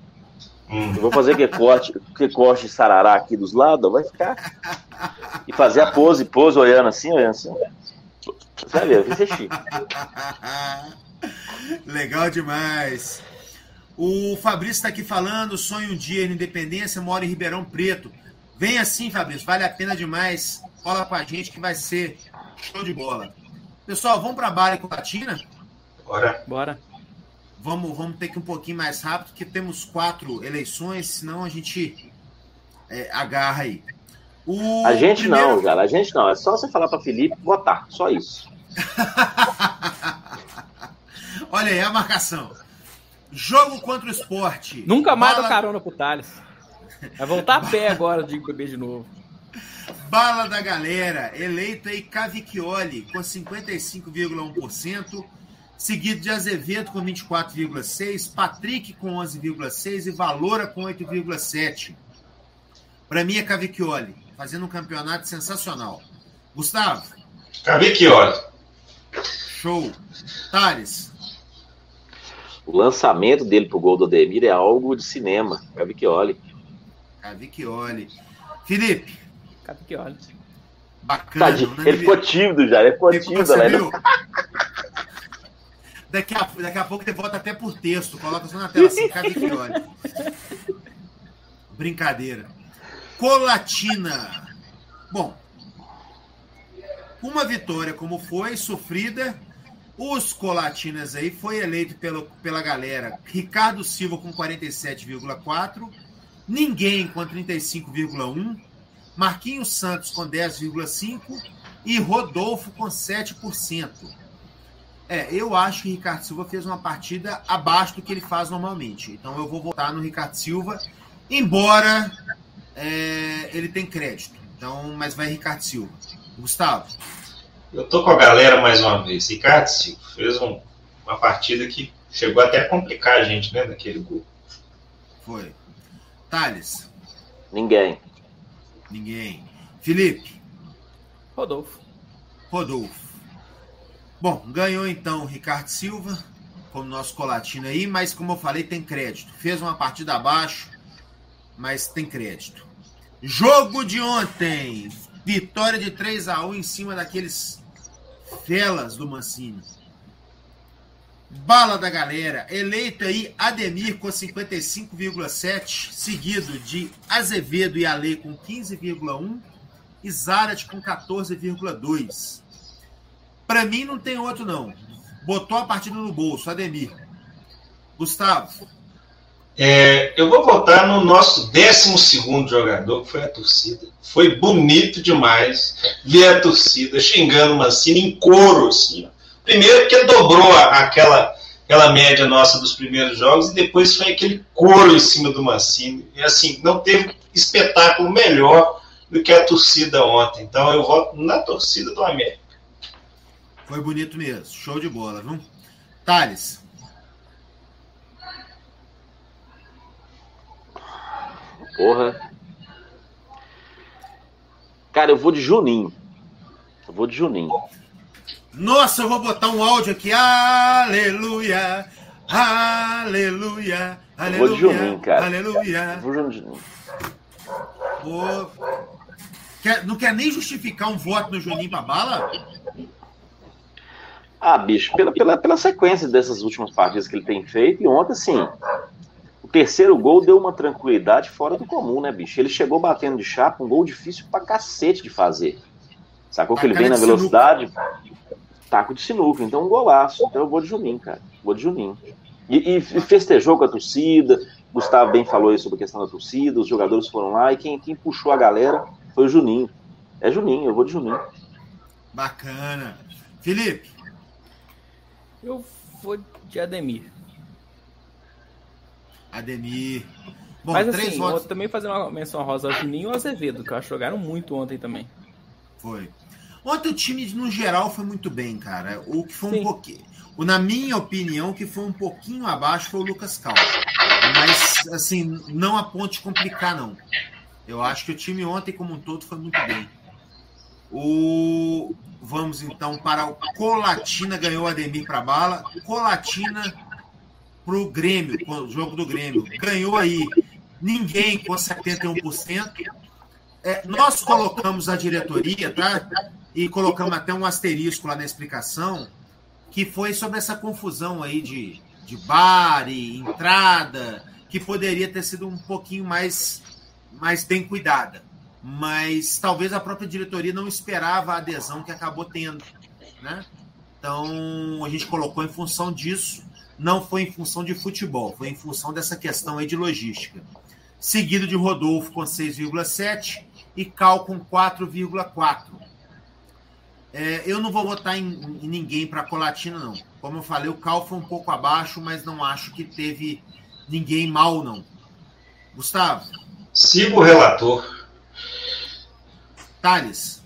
Hum. Eu vou fazer que corte, que corte sarará aqui dos lados, vai ficar. E fazer a pose, pose olhando assim, olhando assim. Você vai ver, vai ser chique. [laughs] Legal demais. O Fabrício está aqui falando, sonho um dia na Independência, mora em Ribeirão Preto. Vem assim, Fabrício, vale a pena demais. Fala com a gente que vai ser show de bola. Pessoal, vamos para a Bala com Latina? Bora. Bora. Vamos, vamos ter que ir um pouquinho mais rápido, porque temos quatro eleições, senão a gente é, agarra aí. O a gente primeiro... não, cara, a gente não. É só você falar para Felipe votar, só isso. [laughs] Olha aí a marcação. Jogo contra o esporte. Nunca mais Bala... dou carona pro Thales. Vai voltar a pé agora de beber de novo. Bala da galera, eleito aí Cavicchioli com 55,1%, seguido de Azevedo com 24,6%, Patrick com 11,6% e Valora com 8,7%. Para mim é Cavicchioli, fazendo um campeonato sensacional. Gustavo? Cavicchioli. Show. Thales? O lançamento dele pro gol do Ademir é algo de cinema. Cavicchioli. Cavicchioli. Felipe. Cavicchioli. Bacana. Tadinho, né, ele ficou tímido já, ele ficou tímido, né? Daqui a, daqui a pouco ele volta até por texto. Coloca só na tela assim, Cavicchioli. Brincadeira. Colatina. Bom, uma vitória como foi, sofrida, os Colatinas aí foi eleito pelo, pela galera Ricardo Silva com 47,4, ninguém com 35,1, Marquinhos Santos com 10,5 e Rodolfo com 7%. É, eu acho que Ricardo Silva fez uma partida abaixo do que ele faz normalmente. Então eu vou votar no Ricardo Silva, embora é, ele tem crédito. Então, mas vai Ricardo Silva. Gustavo. Eu tô com a galera mais uma vez. Ricardo Silva fez um, uma partida que chegou até a complicar a gente, né, naquele gol. Foi. Thales. Ninguém. Ninguém. Felipe. Rodolfo. Rodolfo. Bom, ganhou então o Ricardo Silva, como nosso colatino aí, mas como eu falei, tem crédito. Fez uma partida abaixo, mas tem crédito. Jogo de ontem. Vitória de 3 a 1 em cima daqueles felas do Mancini. Bala da galera, eleito aí Ademir com 55,7, seguido de Azevedo e Ale com 15,1 e Zarat com 14,2. Para mim não tem outro não. Botou a partida no bolso, Ademir. Gustavo. É, eu vou votar no nosso 12 jogador, que foi a torcida. Foi bonito demais ver a torcida xingando o Mancini em coro. Assim. Primeiro, que dobrou aquela, aquela média nossa dos primeiros jogos, e depois foi aquele coro em cima do Mancini. E assim, não teve espetáculo melhor do que a torcida ontem. Então eu voto na torcida do América. Foi bonito mesmo. Show de bola, viu? Thales. Porra. Cara, eu vou de Juninho. Eu vou de Juninho. Nossa, eu vou botar um áudio aqui. Aleluia. Aleluia. Aleluia. Eu vou de Juninho, cara. Aleluia. Eu vou de Juninho. Pô. Quer, não quer nem justificar um voto no Juninho pra bala? Ah, bicho, pela, pela, pela sequência dessas últimas partidas que ele tem feito, e ontem, assim, terceiro gol deu uma tranquilidade fora do comum, né, bicho? Ele chegou batendo de chapa, um gol difícil pra cacete de fazer. Sacou que ele vem na velocidade, taco de sinuca, então um golaço. Então eu vou de Juninho, cara. Vou de Juninho. E, e festejou com a torcida, Gustavo bem falou isso sobre a questão da torcida, os jogadores foram lá, e quem, quem puxou a galera foi o Juninho. É Juninho, eu vou de Juninho. Bacana. Felipe. Eu vou de Ademir. Ademir. Bom, Mas três assim, votos. vou também fazer uma menção rosa ao Juninho e ao Azevedo, que eu acho que jogaram muito ontem também. Foi. Ontem o time, no geral, foi muito bem, cara. O que foi um Sim. pouquinho. O, na minha opinião, o que foi um pouquinho abaixo foi o Lucas Cal. Mas, assim, não a ponto de complicar, não. Eu acho que o time ontem, como um todo, foi muito bem. O... Vamos então para o Colatina, ganhou o Ademir para bala. Colatina para o Grêmio, o jogo do Grêmio. Ganhou aí ninguém com 71%. É, nós colocamos a diretoria, tá? E colocamos até um asterisco lá na explicação, que foi sobre essa confusão aí de, de bar e entrada, que poderia ter sido um pouquinho mais, mais bem cuidada. Mas talvez a própria diretoria não esperava a adesão que acabou tendo, né? Então a gente colocou em função disso, não foi em função de futebol, foi em função dessa questão aí de logística. Seguido de Rodolfo com 6,7 e Cal com 4,4. É, eu não vou votar em, em ninguém para Colatina, não. Como eu falei, o Cal foi um pouco abaixo, mas não acho que teve ninguém mal, não. Gustavo, Siga o relator. Thales,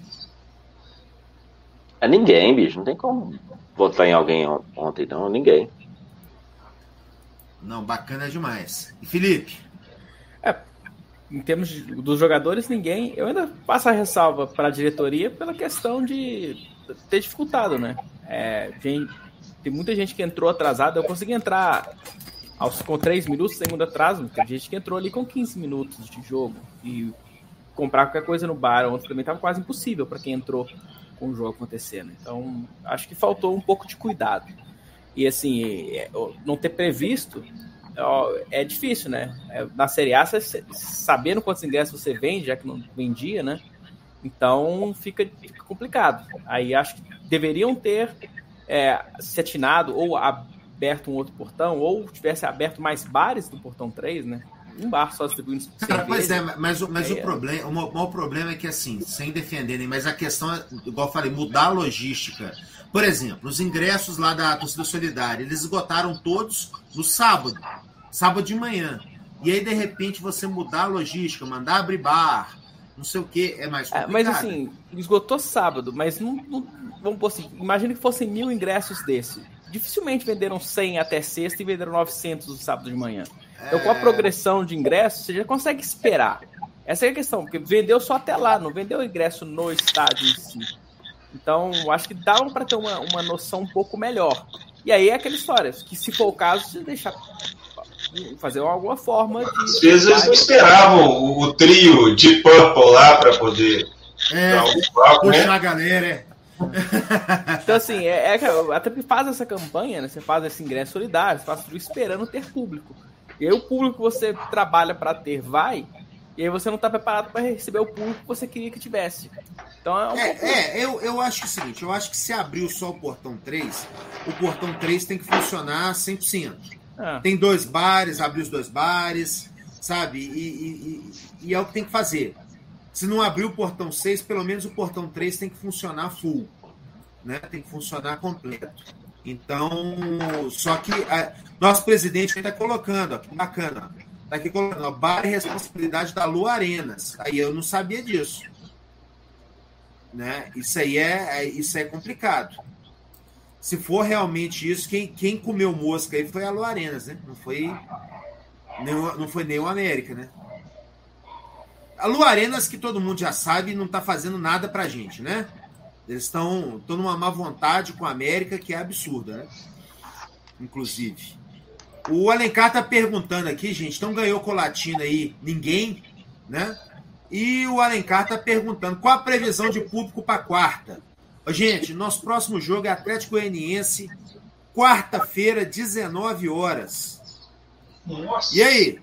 É ninguém, bicho. Não tem como votar em alguém on- ontem, não. Ninguém. Não, bacana demais. E Felipe, Em termos de- dos jogadores, ninguém. Eu ainda passo a ressalva para a diretoria pela questão de ter dificultado, né? É, tem, tem muita gente que entrou atrasada. Eu consegui entrar aos, com 3 minutos sem muito atraso. Tem gente que entrou ali com 15 minutos de jogo. E comprar qualquer coisa no bar ontem também estava quase impossível para quem entrou com o jogo acontecendo. Então, acho que faltou um pouco de cuidado. E assim, é, não ter previsto é difícil, né? É, Na Série A, você, sabendo quantos ingressos você vende, já que não vendia, né? Então fica, fica complicado. Aí acho que deveriam ter é, se atinado ou aberto um outro portão, ou tivesse aberto mais bares do portão 3, né? um bar só distribuindo Cara, pois é, mas, mas o, problema, o maior problema é que, assim, sem defender, mas a questão é, igual eu falei, mudar a logística. Por exemplo, os ingressos lá da torcida solidária, eles esgotaram todos no sábado, sábado de manhã. E aí, de repente, você mudar a logística, mandar abrir bar, não sei o que, é mais complicado. É, mas assim, esgotou sábado, mas não, não vamos pôr assim, imagine que fossem mil ingressos desse. Dificilmente venderam 100 até sexta e venderam 900 no sábado de manhã. Então, com a é. progressão de ingressos, você já consegue esperar. Essa é a questão, porque vendeu só até lá, não vendeu ingresso no estádio em si. Então, acho que dá para ter uma, uma noção um pouco melhor. E aí é aquela história, que se for o caso, você deixar fazer alguma forma de. Às vezes eles não esperavam o, o trio de Purple lá para poder é, dar um papo, puxar né? a galera. É. então, assim, é, é, até que faz essa campanha, né? Você faz esse ingresso solidário, você faz tudo esperando ter público. E aí o público que você trabalha para ter vai, e aí você não está preparado para receber o público que você queria que tivesse. Então é, um é, é, eu, eu acho que é o seguinte, eu acho que se abrir só o portão 3, o portão 3 tem que funcionar 100%. Ah. Tem dois bares, abrir os dois bares, sabe? E, e, e, e, é o que tem que fazer. Se não abrir o portão 6, pelo menos o portão 3 tem que funcionar full. Né? Tem que funcionar completo. Então, só que a, nosso presidente está colocando, ó, que bacana, está aqui colocando, ó, bar responsabilidade da Lu Arenas. Aí eu não sabia disso. Né? Isso aí é, é isso é complicado se for realmente isso, quem, quem comeu mosca aí foi a Lu Arenas, né? Não foi nem, não foi nem o América, né? A Lu Arenas, que todo mundo já sabe, não tá fazendo nada pra gente, né? Eles estão numa má vontade com a América que é absurda, né? Inclusive. O Alencar tá perguntando aqui, gente, então ganhou colatina aí? Ninguém, né? E o Alencar tá perguntando qual a previsão de público para quarta? Gente, nosso próximo jogo é Atlético Goianiense, quarta-feira, 19 horas. Nossa. E aí?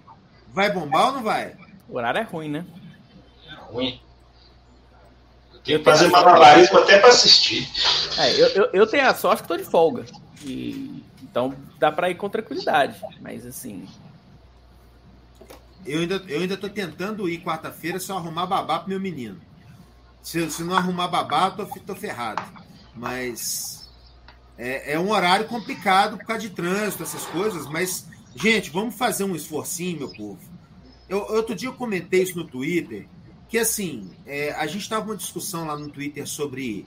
Vai bombar ou não vai? O horário é ruim, né? É ruim. Tem que fazer malabarismo até para assistir. É, eu, eu, eu, tenho a sorte que tô de folga. E, então dá para ir com tranquilidade. Mas assim. Eu ainda, eu ainda tô tentando ir quarta-feira só arrumar babá pro meu menino. Se, se não arrumar babá, tô, tô ferrado. Mas é, é, um horário complicado por causa de trânsito, essas coisas. Mas, gente, vamos fazer um esforcinho, meu povo. Eu, outro dia eu comentei isso no Twitter, que assim, é, a gente estava uma discussão lá no Twitter sobre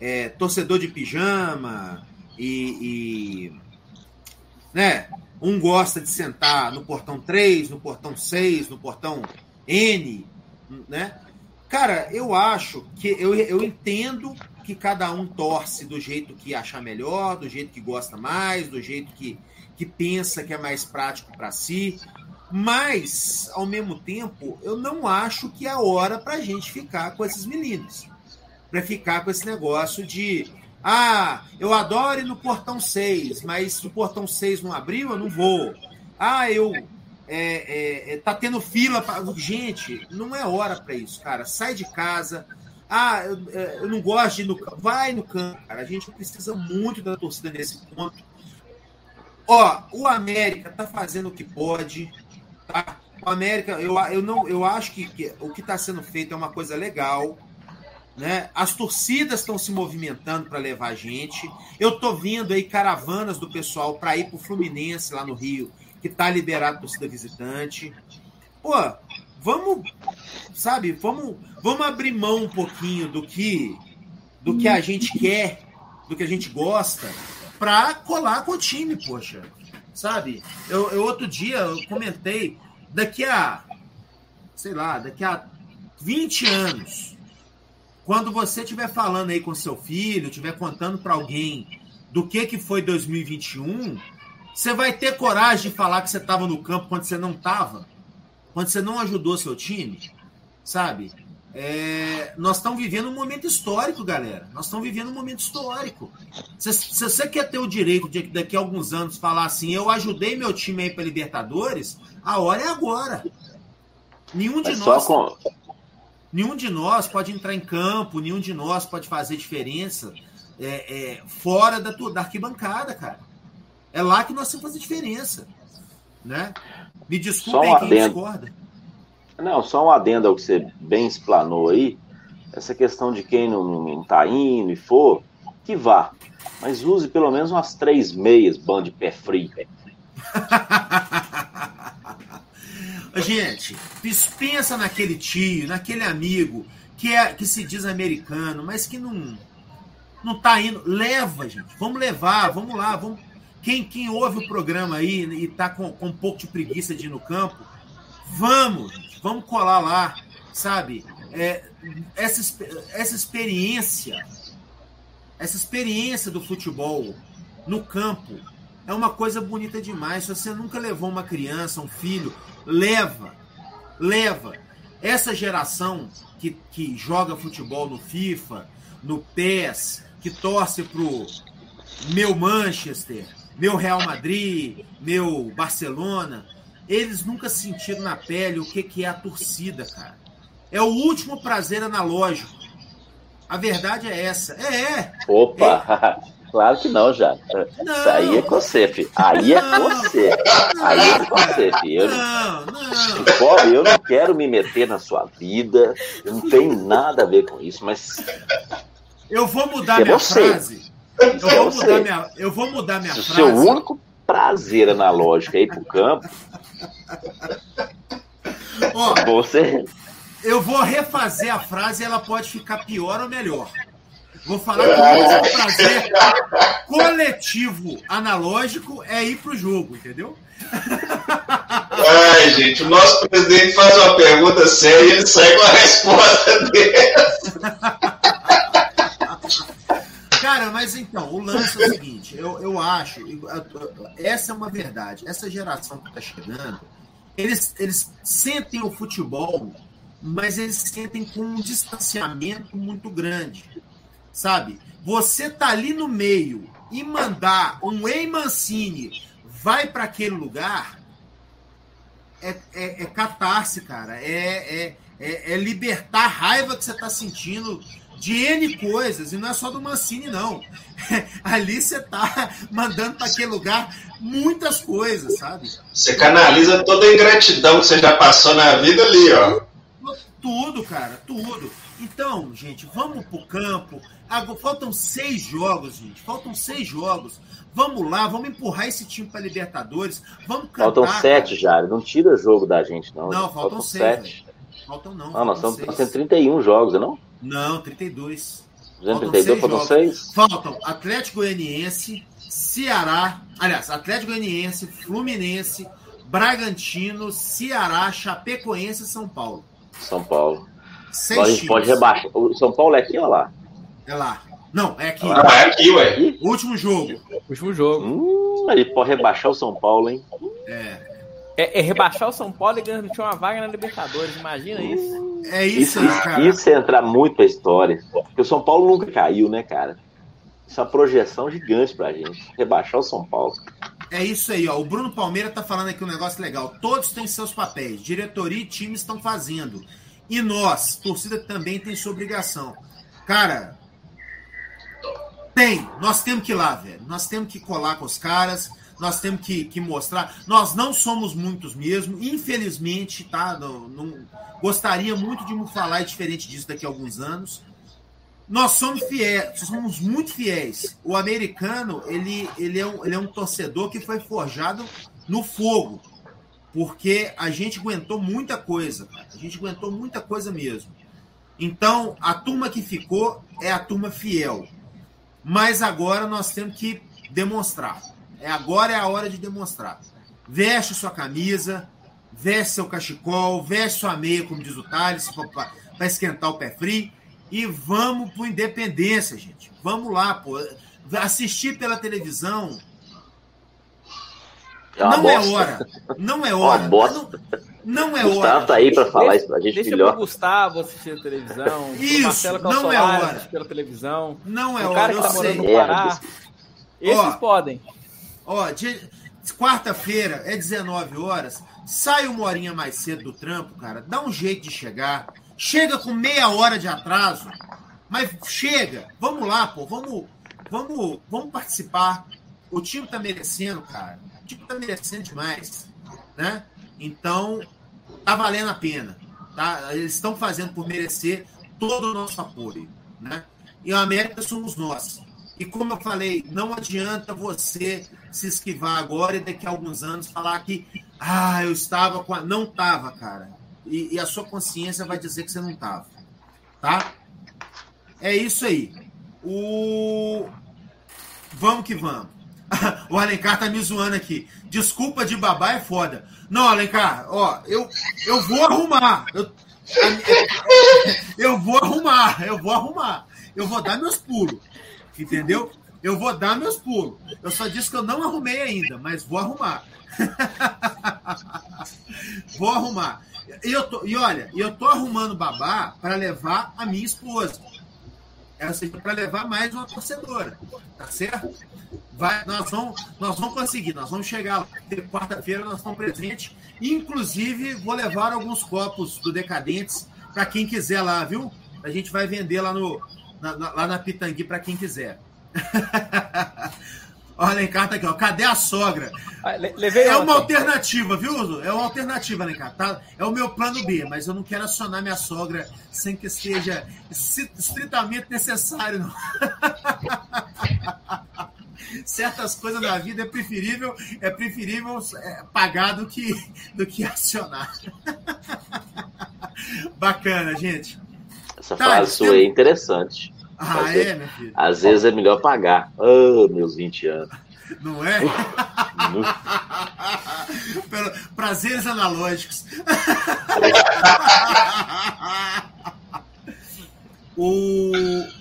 é, torcedor de pijama e, e, né, um gosta de sentar no portão 3, no portão 6, no portão N, né? Cara, eu acho que eu, eu entendo que cada um torce do jeito que achar melhor, do jeito que gosta mais, do jeito que, que pensa que é mais prático para si. Mas, ao mesmo tempo, eu não acho que é a hora para a gente ficar com esses meninos. Para ficar com esse negócio de. Ah, eu adoro ir no portão 6, mas se o portão 6 não abriu, eu não vou. Ah, eu é, é, é, tá tendo fila. Pra... Gente, não é hora para isso, cara. Sai de casa. Ah, eu, é, eu, não gosto de ir no campo. Vai no campo, cara. A gente precisa muito da torcida nesse ponto. Ó, o América tá fazendo o que pode. Tá? O América, eu, eu, não, eu acho que, que o que está sendo feito é uma coisa legal. Né? As torcidas estão se movimentando para levar gente. Eu tô vendo aí caravanas do pessoal para ir para o Fluminense lá no Rio que tá liberado torcida visitante. Pô, vamos, sabe, vamos, vamos abrir mão um pouquinho do que do que a gente quer, do que a gente gosta, para colar com o time, poxa. Sabe? Eu, eu outro dia eu comentei, daqui a sei lá, daqui a 20 anos, quando você estiver falando aí com seu filho, estiver contando para alguém do que que foi 2021, você vai ter coragem de falar que você estava no campo quando você não estava? Quando você não ajudou seu time? Sabe? É, nós estamos vivendo um momento histórico, galera. Nós estamos vivendo um momento histórico. Se, se, você quer ter o direito de daqui a alguns anos falar assim, eu ajudei meu time aí para Libertadores, a hora é agora. Nenhum de é nós. Com... Nenhum de nós pode entrar em campo, nenhum de nós pode fazer diferença é, é, fora da, da arquibancada, cara. É lá que nós temos que fazer diferença. Né? Me desculpe um quem adendo. discorda. Não, só um adendo ao que você bem explanou aí. Essa questão de quem não, não tá indo e for, que vá. Mas use pelo menos umas três meias, bando de pé frio. [laughs] Gente, pensa naquele tio, naquele amigo que, é, que se diz americano, mas que não, não tá indo. Leva, gente. Vamos levar, vamos lá. Vamos... Quem, quem ouve o programa aí e tá com, com um pouco de preguiça de ir no campo, vamos, gente, vamos colar lá, sabe? É, essa, essa experiência, essa experiência do futebol no campo é uma coisa bonita demais. Se você nunca levou uma criança, um filho, leva, leva. Essa geração que, que joga futebol no FIFA, no PES, que torce pro meu Manchester, meu Real Madrid, meu Barcelona, eles nunca sentiram na pele o que, que é a torcida, cara. É o último prazer analógico. A verdade é essa. É, é. Opa! É. [laughs] Claro que não, já. Não, Isso aí é você, filho. Aí é você. Aí é você, filho. Eu, não, não. eu não quero me meter na sua vida. Eu não tenho nada a ver com isso, mas. Eu vou mudar é minha você. frase. Eu vou, é mudar minha, eu vou mudar minha Se frase. Seu único prazer analógico é ir pro campo. Ó, você. Eu vou refazer a frase e ela pode ficar pior ou melhor. Vou falar que o prazer coletivo analógico é ir pro jogo, entendeu? Ai, gente, o nosso presidente faz uma pergunta séria e ele sai com a resposta dessa. Cara, mas então, o lance é o seguinte, eu, eu acho, essa é uma verdade, essa geração que tá chegando, eles, eles sentem o futebol, mas eles sentem com um distanciamento muito grande sabe? Você tá ali no meio e mandar um Ei Mancini vai para aquele lugar é, é, é catarse, cara. É, é, é, é, libertar a raiva que você tá sentindo de N coisas. E não é só do Mancini, não. [laughs] ali você tá mandando para aquele lugar muitas coisas, sabe? Você canaliza toda a ingratidão que você já passou na vida ali, ó. Tudo, cara, tudo. Então, gente, vamos pro campo. Agora, faltam seis jogos, gente. Faltam seis jogos. Vamos lá, vamos empurrar esse time para Libertadores. Vamos cantar. Faltam sete, já. Não tira jogo da gente, não. Não, faltam, faltam. Sete. Faltam não. Ah, nós estamos tendo 31 jogos, não? Não, 32. 232, faltam, faltam seis? Faltam Atlético Goianiense, Ceará. Aliás, Atlético Goianiense, Fluminense, Bragantino, Ceará, Chapecoense e São Paulo. São Paulo. Seis a gente pode rebaixar. O São Paulo é aqui ou lá? É lá. Não, é aqui. Ah, é aqui, ué. Último jogo. Último jogo. Hum, ele pode rebaixar o São Paulo, hein? É. É, é, rebaixar o São Paulo e garantir uma vaga na Libertadores. Imagina isso. É isso, isso aí, cara. Isso é entrar muito pra história. Porque o São Paulo nunca caiu, né, cara? Isso é uma projeção gigante pra gente. Rebaixar o São Paulo. É isso aí, ó. O Bruno Palmeira tá falando aqui um negócio legal. Todos têm seus papéis. Diretoria e time estão fazendo. E nós, torcida, também tem sua obrigação. Cara, tem. Nós temos que ir lá, velho. Nós temos que colar com os caras. Nós temos que, que mostrar. Nós não somos muitos mesmo. Infelizmente, tá? Não, não, gostaria muito de me falar diferente disso daqui a alguns anos. Nós somos fiéis, somos muito fiéis. O americano, ele, ele, é um, ele é um torcedor que foi forjado no fogo porque a gente aguentou muita coisa, a gente aguentou muita coisa mesmo. Então, a turma que ficou é a turma fiel. Mas agora nós temos que demonstrar. É agora é a hora de demonstrar. Veste sua camisa, veste seu cachecol, veste sua meia, como diz o Thales, para esquentar o pé frio. E vamos pro Independência, gente. Vamos lá, pô. Assistir pela televisão é não é hora. Não é hora. Uma bosta. Não, não é Gustavo hora. tá aí para falar isso pra gente deixa melhor. Deixa Gustavo assistir a televisão. [laughs] Isso, Marcelo não é hora. pela televisão. Não é o hora. cara que tá morando no Pará. É, esses ó, podem. Ó, quarta-feira é 19 horas. Sai uma horinha mais cedo do trampo, cara. Dá um jeito de chegar. Chega com meia hora de atraso. Mas chega. Vamos lá, pô. Vamos, vamos, vamos participar. O time tá merecendo, cara time tá merecendo demais, né? Então, tá valendo a pena. Tá? Eles estão fazendo por merecer todo o nosso apoio. Né? E a América somos nós. E como eu falei, não adianta você se esquivar agora e daqui a alguns anos falar que ah, eu estava com a... Não estava, cara. E, e, a sua consciência vai dizer que você não estava. Tá? É isso aí. O... Vamos que vamos. [laughs] o Alencar tá me zoando aqui. Desculpa de babá é foda. Não, Alencar, ó, eu, eu vou arrumar. Eu, eu vou arrumar, eu vou arrumar. Eu vou dar meus pulos. Entendeu? Eu vou dar meus pulos. Eu só disse que eu não arrumei ainda, mas vou arrumar. [laughs] vou arrumar. E, eu tô, e olha, eu tô arrumando babá para levar a minha esposa. É seja, para levar mais uma torcedora. Tá certo? Vai, nós, vamos, nós vamos conseguir, nós vamos chegar quarta-feira, nós estamos presentes. Inclusive, vou levar alguns copos do Decadentes para quem quiser lá, viu? A gente vai vender lá, no, na, na, lá na Pitangui para quem quiser. [laughs] Olha, Alencar tá aqui, ó. Cadê a sogra? Ah, levei é uma alternativa, viu? É uma alternativa, Alencar. Tá? É o meu plano B, mas eu não quero acionar minha sogra sem que seja estritamente necessário, não. [laughs] Certas coisas da vida é preferível, é preferível é, pagar do que, do que acionar. [laughs] Bacana, gente. Essa tá, frase sua é prazer [laughs] ah, é, meu filho? Às vezes é melhor pagar. Ah, oh, meus 20 anos. Não é? [laughs] Prazeres analógicos. [laughs] o...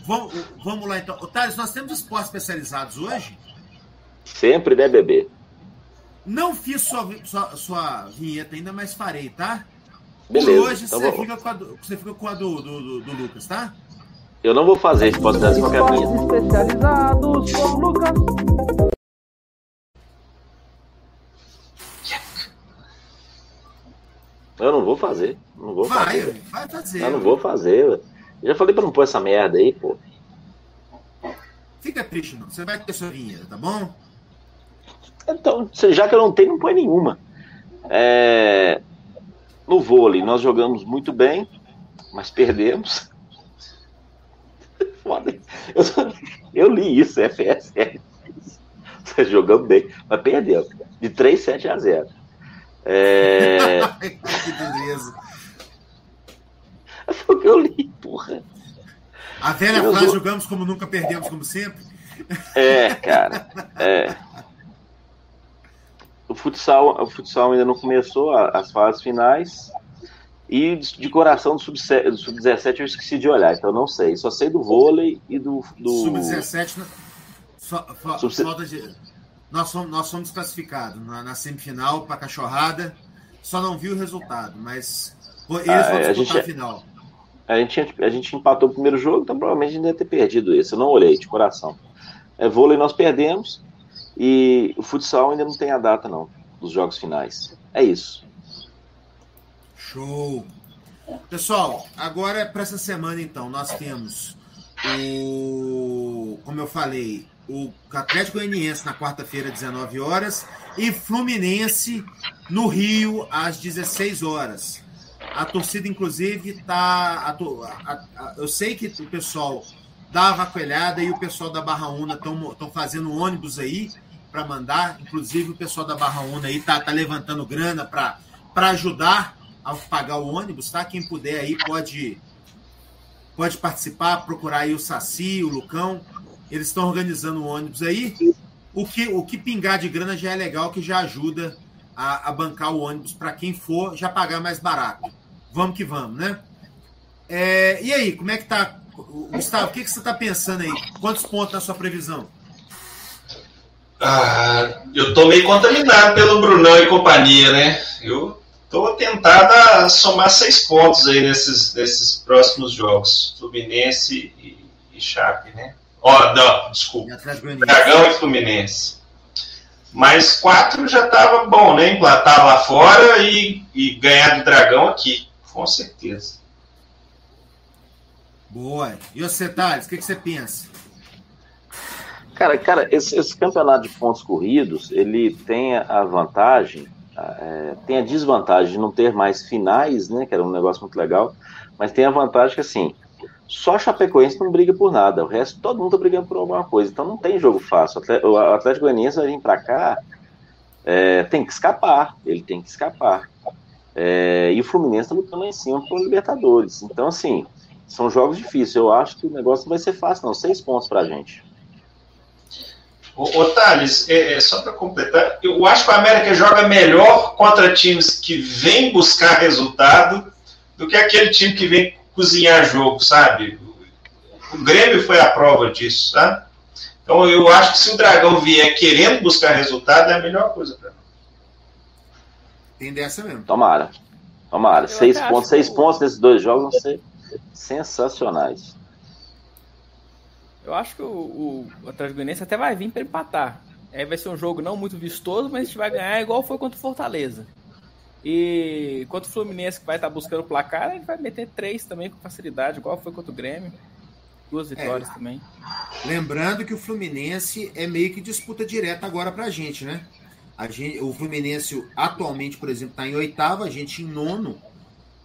vamos, vamos lá então. Thales, nós temos esportes especializados hoje? Sempre, né, bebê? Não fiz sua, sua, sua vinheta ainda, mas farei, tá? Beleza. Por hoje então você, fica com a, você fica com a do, do, do Lucas, tá? Eu não vou fazer, pode dar qualquer coisa. especializados com Lucas. Eu não vou fazer. Não vou vai, fazer. Vai fazer. Eu não vou fazer. Eu já falei pra não pôr essa merda aí, pô. Fica triste, não. Você vai ter sua vinheta, tá bom? Então, já que eu não tenho, não põe nenhuma. É... No vôlei, nós jogamos muito bem, mas perdemos. Foda. Eu, eu li isso, FSL. Você jogando bem, mas perdeu. De 3, 7 a 0. É... [laughs] que beleza. Foi o que eu li, porra. A velha eu frase, jogamos como nunca perdemos, como sempre. É, cara. É. O futsal, o futsal ainda não começou as fases finais. E de coração do Sub-17 sub eu esqueci de olhar, então não sei. Só sei do vôlei e do. do... Sub-17 Sub falta de. Nós fomos, nós fomos classificados na, na semifinal para cachorrada. Só não vi o resultado, mas eles ah, vão disputar a, gente, a final. A gente, a gente empatou o primeiro jogo, então provavelmente a gente deve ter perdido esse. Eu não olhei de coração. É, vôlei nós perdemos e o futsal ainda não tem a data, não, dos jogos finais. É isso. Show! Pessoal, agora para essa semana então, nós temos o, como eu falei, o Atlético Goianiense na quarta-feira, 19 horas, e Fluminense no Rio, às 16 horas. A torcida, inclusive, tá. eu sei que o pessoal da Vacoelhada e o pessoal da Barra Una estão fazendo ônibus aí para mandar. Inclusive, o pessoal da Barra Una aí tá, tá levantando grana para ajudar a pagar o ônibus, tá? Quem puder aí pode pode participar, procurar aí o Saci, o Lucão. Eles estão organizando o ônibus aí. O que, o que pingar de grana já é legal, que já ajuda a, a bancar o ônibus para quem for já pagar mais barato. Vamos que vamos, né? É, e aí, como é que tá? Gustavo, o que, que você está pensando aí? Quantos pontos na sua previsão? Ah, eu tô meio contaminado pelo Brunão e companhia, né? Eu Estou tentado a somar seis pontos aí nesses, nesses próximos jogos. Fluminense e, e Chape, né? Ó, oh, não, desculpa. Dragão e Fluminense. Mas quatro já estava bom, né? Emplatar lá fora e, e ganhar do Dragão aqui, com certeza. Boa. E você, Thales, o que, que você pensa? Cara, cara, esse, esse, campeonato de pontos corridos, ele tem a vantagem é, tem a desvantagem de não ter mais finais, né? Que era um negócio muito legal, mas tem a vantagem que assim, só Chapecoense não briga por nada, o resto todo mundo tá brigando por alguma coisa, então não tem jogo fácil. O Atlético Goianiense vai vir para cá, é, tem que escapar, ele tem que escapar. É, e o Fluminense está lutando lá em cima para o Libertadores. Então, assim, são jogos difíceis. Eu acho que o negócio não vai ser fácil, não. Seis pontos para a gente. Ô, Thales, é, é, só para completar, eu acho que o América joga melhor contra times que vêm buscar resultado do que aquele time que vem cozinhar jogo, sabe? O Grêmio foi a prova disso, tá? Então eu acho que se o Dragão vier querendo buscar resultado, é a melhor coisa para nós. Tem dessa mesmo. Tomara. Tomara. Eu seis pontos, seis pontos nesses dois jogos vão ser sensacionais. Eu acho que o, o, Atlético Goianiense até vai vir para empatar. Aí vai ser um jogo não muito vistoso, mas a gente vai ganhar igual foi contra o Fortaleza. E contra o Fluminense, que vai estar buscando o placar, gente vai meter três também com facilidade, igual foi contra o Grêmio. Duas vitórias é, também. Lembrando que o Fluminense é meio que disputa direta agora pra gente, né? A gente, o Fluminense atualmente, por exemplo, está em oitavo, a gente em nono.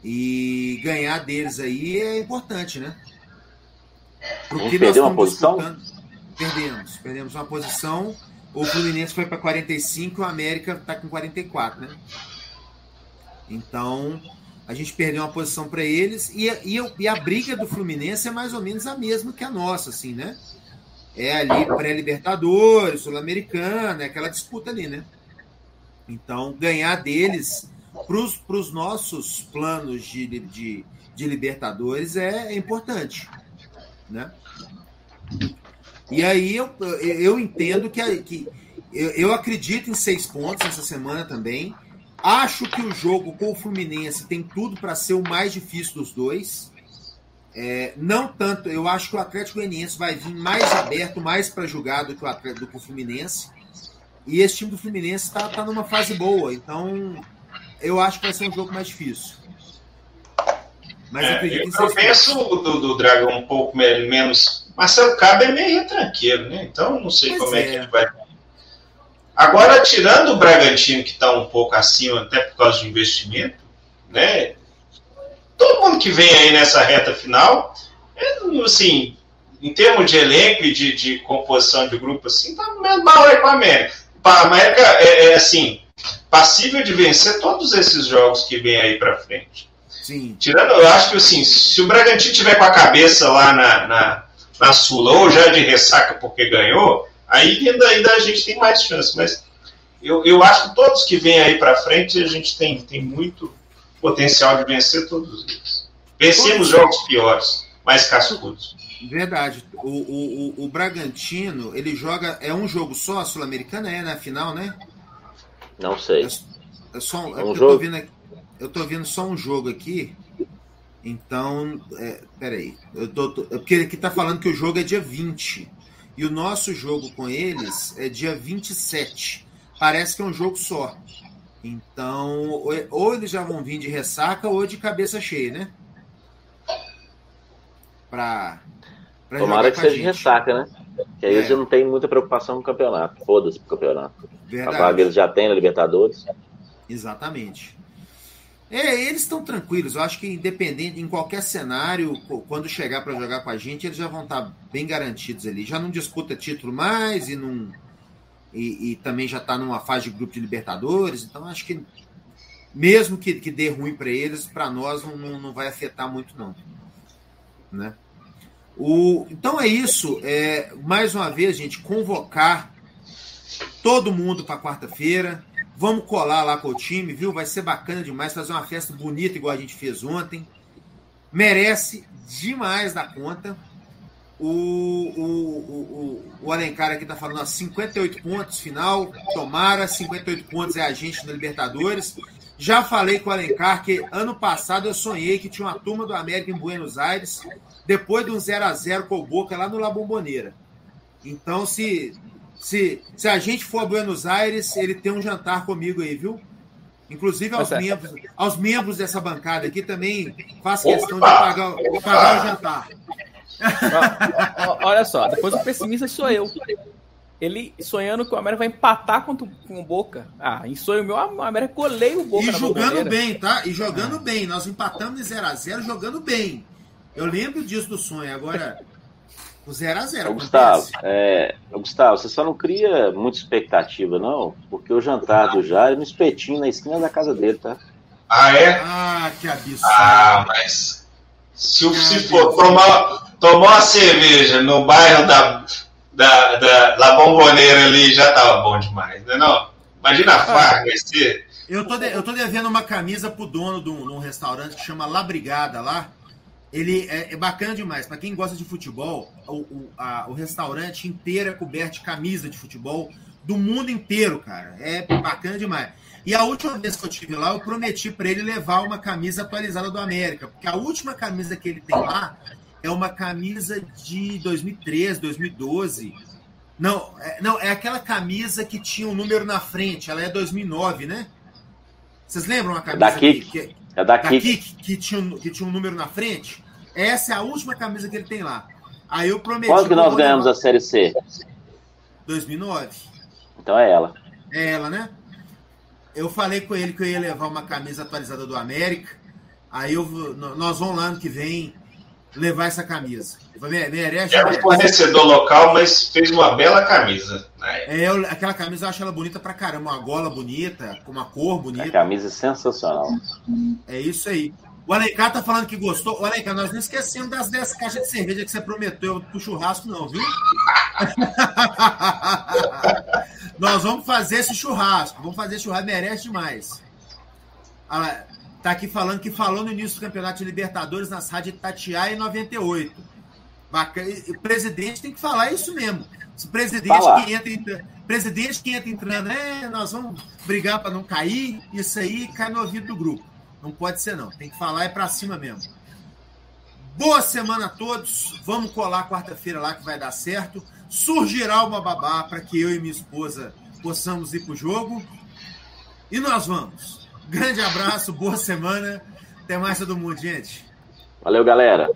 E ganhar deles aí é importante, né? Porque nós uma posição? Perdemos. Perdemos uma posição. O Fluminense foi para 45 e o América está com 44, né? Então, a gente perdeu uma posição para eles. E, e, e, a briga do Fluminense é mais ou menos a mesma que a nossa, assim, né? É ali pré-Libertadores, Sul-Americana, é aquela disputa ali, né? Então, ganhar deles para os nossos planos de, de, de Libertadores é, é importante né? E aí eu, eu entendo que, que eu, eu acredito em seis pontos essa semana também. Acho que o jogo com o Fluminense tem tudo para ser o mais difícil dos dois. É, não tanto, eu acho que o Atlético Goianiense vai vir mais aberto, mais para jogar do que, o Atlético, do que o Fluminense. E esse time do Fluminense está tá numa fase boa, então eu acho que vai ser um jogo mais difícil. Mas é, acredito eu, eu penso do, do Dragão um pouco menos. Marcelo Cabo é meio tranqueiro, né? Então não sei pois como é. é que ele vai. Agora, tirando o Bragantino, que está um pouco acima, até por causa de investimento, né? Todo mundo que vem aí nessa reta final, é, assim, em termos de elenco e de, de composição de grupo, assim, tá mesmo mal aí com a América. A América é, é, assim, passível de vencer todos esses jogos que vem aí para frente. Sim. Tirando, eu acho que assim, se o Bragantino tiver com a cabeça lá na, na, na Sula, ou já de ressaca porque ganhou, aí ainda, ainda a gente tem mais chance. Mas eu, eu acho que todos que vêm aí para frente, a gente tem, tem muito potencial de vencer todos eles. Vencemos jogos piores, mais cascudos. Verdade. O, o, o, o Bragantino, ele joga. É um jogo só, a Sul-Americana é na final, né? Não sei. É, é só, é um jogo. Eu tô vendo aqui, eu tô vendo só um jogo aqui. Então, é, peraí. Eu tô, tô, é porque aqui tá falando que o jogo é dia 20. E o nosso jogo com eles é dia 27. Parece que é um jogo só. Então, ou eles já vão vir de ressaca ou de cabeça cheia, né? Pra, pra Tomara que seja de ressaca, né? Que aí é. eles não tem muita preocupação com o campeonato. Foda-se pro campeonato. Verdade. A vaga eles já têm na Libertadores. Exatamente. É, eles estão tranquilos. Eu acho que independente, em qualquer cenário, quando chegar para jogar com a gente, eles já vão estar tá bem garantidos ali. Já não disputa título mais e não e, e também já está numa fase de grupo de Libertadores. Então acho que mesmo que, que dê ruim para eles, para nós não, não, não, vai afetar muito não, né? O, então é isso. É, mais uma vez, gente, convocar todo mundo para quarta-feira. Vamos colar lá com o time, viu? Vai ser bacana demais fazer uma festa bonita igual a gente fez ontem. Merece demais da conta. O, o, o, o, Alencar aqui tá falando ó, 58 pontos final. Tomara, 58 pontos é a gente na Libertadores. Já falei com o Alencar que ano passado eu sonhei que tinha uma turma do América em Buenos Aires, depois de um 0 a 0 com o Boca lá no La Bombonera. Então, se se, se a gente for a Buenos Aires, ele tem um jantar comigo aí, viu? Inclusive aos, membros, aos membros dessa bancada aqui também faço questão de pagar, pagar o jantar. Olha só, depois o pessimista sou eu. ele sonhando que o América vai empatar contra, com o Boca. Ah, em sonho meu, o América colei o Boca. E jogando bem, tá? E jogando ah. bem. Nós empatamos em 0x0 jogando bem. Eu lembro disso do sonho. Agora, o 0x0. Gustavo, é, Gustavo, você só não cria muita expectativa, não? Porque o jantar do Jair é no espetinho na esquina da casa dele, tá? Ah, é? Ah, que absurdo. Ah, mas se, se for tomar, tomar uma cerveja no bairro da da, da La Bomboneira ali já tava bom demais, né? Não? Imagina a farra, esse. Eu tô, de, eu tô devendo uma camisa pro dono de um, de um restaurante que chama La Brigada lá. Ele é, é bacana demais. Para quem gosta de futebol, o, o, a, o restaurante inteiro é coberto de camisa de futebol do mundo inteiro, cara. É bacana demais. E a última vez que eu estive lá, eu prometi para ele levar uma camisa atualizada do América, porque a última camisa que ele tem lá é uma camisa de 2013, 2012. Não, é, não, é aquela camisa que tinha um número na frente. Ela é 2009, né? Vocês lembram a camisa? Da Kik. Que, é da, da Kik. que, tinha, que tinha um número na frente? Essa é a última camisa que ele tem lá. Aí eu prometi. Quando que nós ganhamos levar... a Série C? 2009. Então é ela. É ela, né? Eu falei com ele que eu ia levar uma camisa atualizada do América. Aí eu, nós vamos lá ano que vem levar essa camisa. Merece. É um fornecedor local, mas fez uma bela camisa. Né? É, eu, aquela camisa eu acho ela bonita pra caramba. Uma gola bonita, com uma cor bonita. A camisa é sensacional. É isso aí. O Alencar tá falando que gostou. O Alencar, nós não esquecemos das 10 caixas de cerveja que você prometeu pro churrasco, não, viu? [laughs] nós vamos fazer esse churrasco. Vamos fazer churrasco, merece demais. Ah, Tá aqui falando que falou no início do Campeonato de Libertadores nas rádios Tatiaia em 98. Bacana. O presidente tem que falar isso mesmo. Se o presidente que entra, presidente que entra entrando, é, nós vamos brigar para não cair, isso aí cai no ouvido do grupo. Não pode ser, não. Tem que falar é para cima mesmo. Boa semana a todos. Vamos colar quarta-feira lá que vai dar certo. Surgirá uma babá para que eu e minha esposa possamos ir para o jogo. E nós vamos. Grande abraço, boa semana. Até mais todo mundo, gente. Valeu, galera.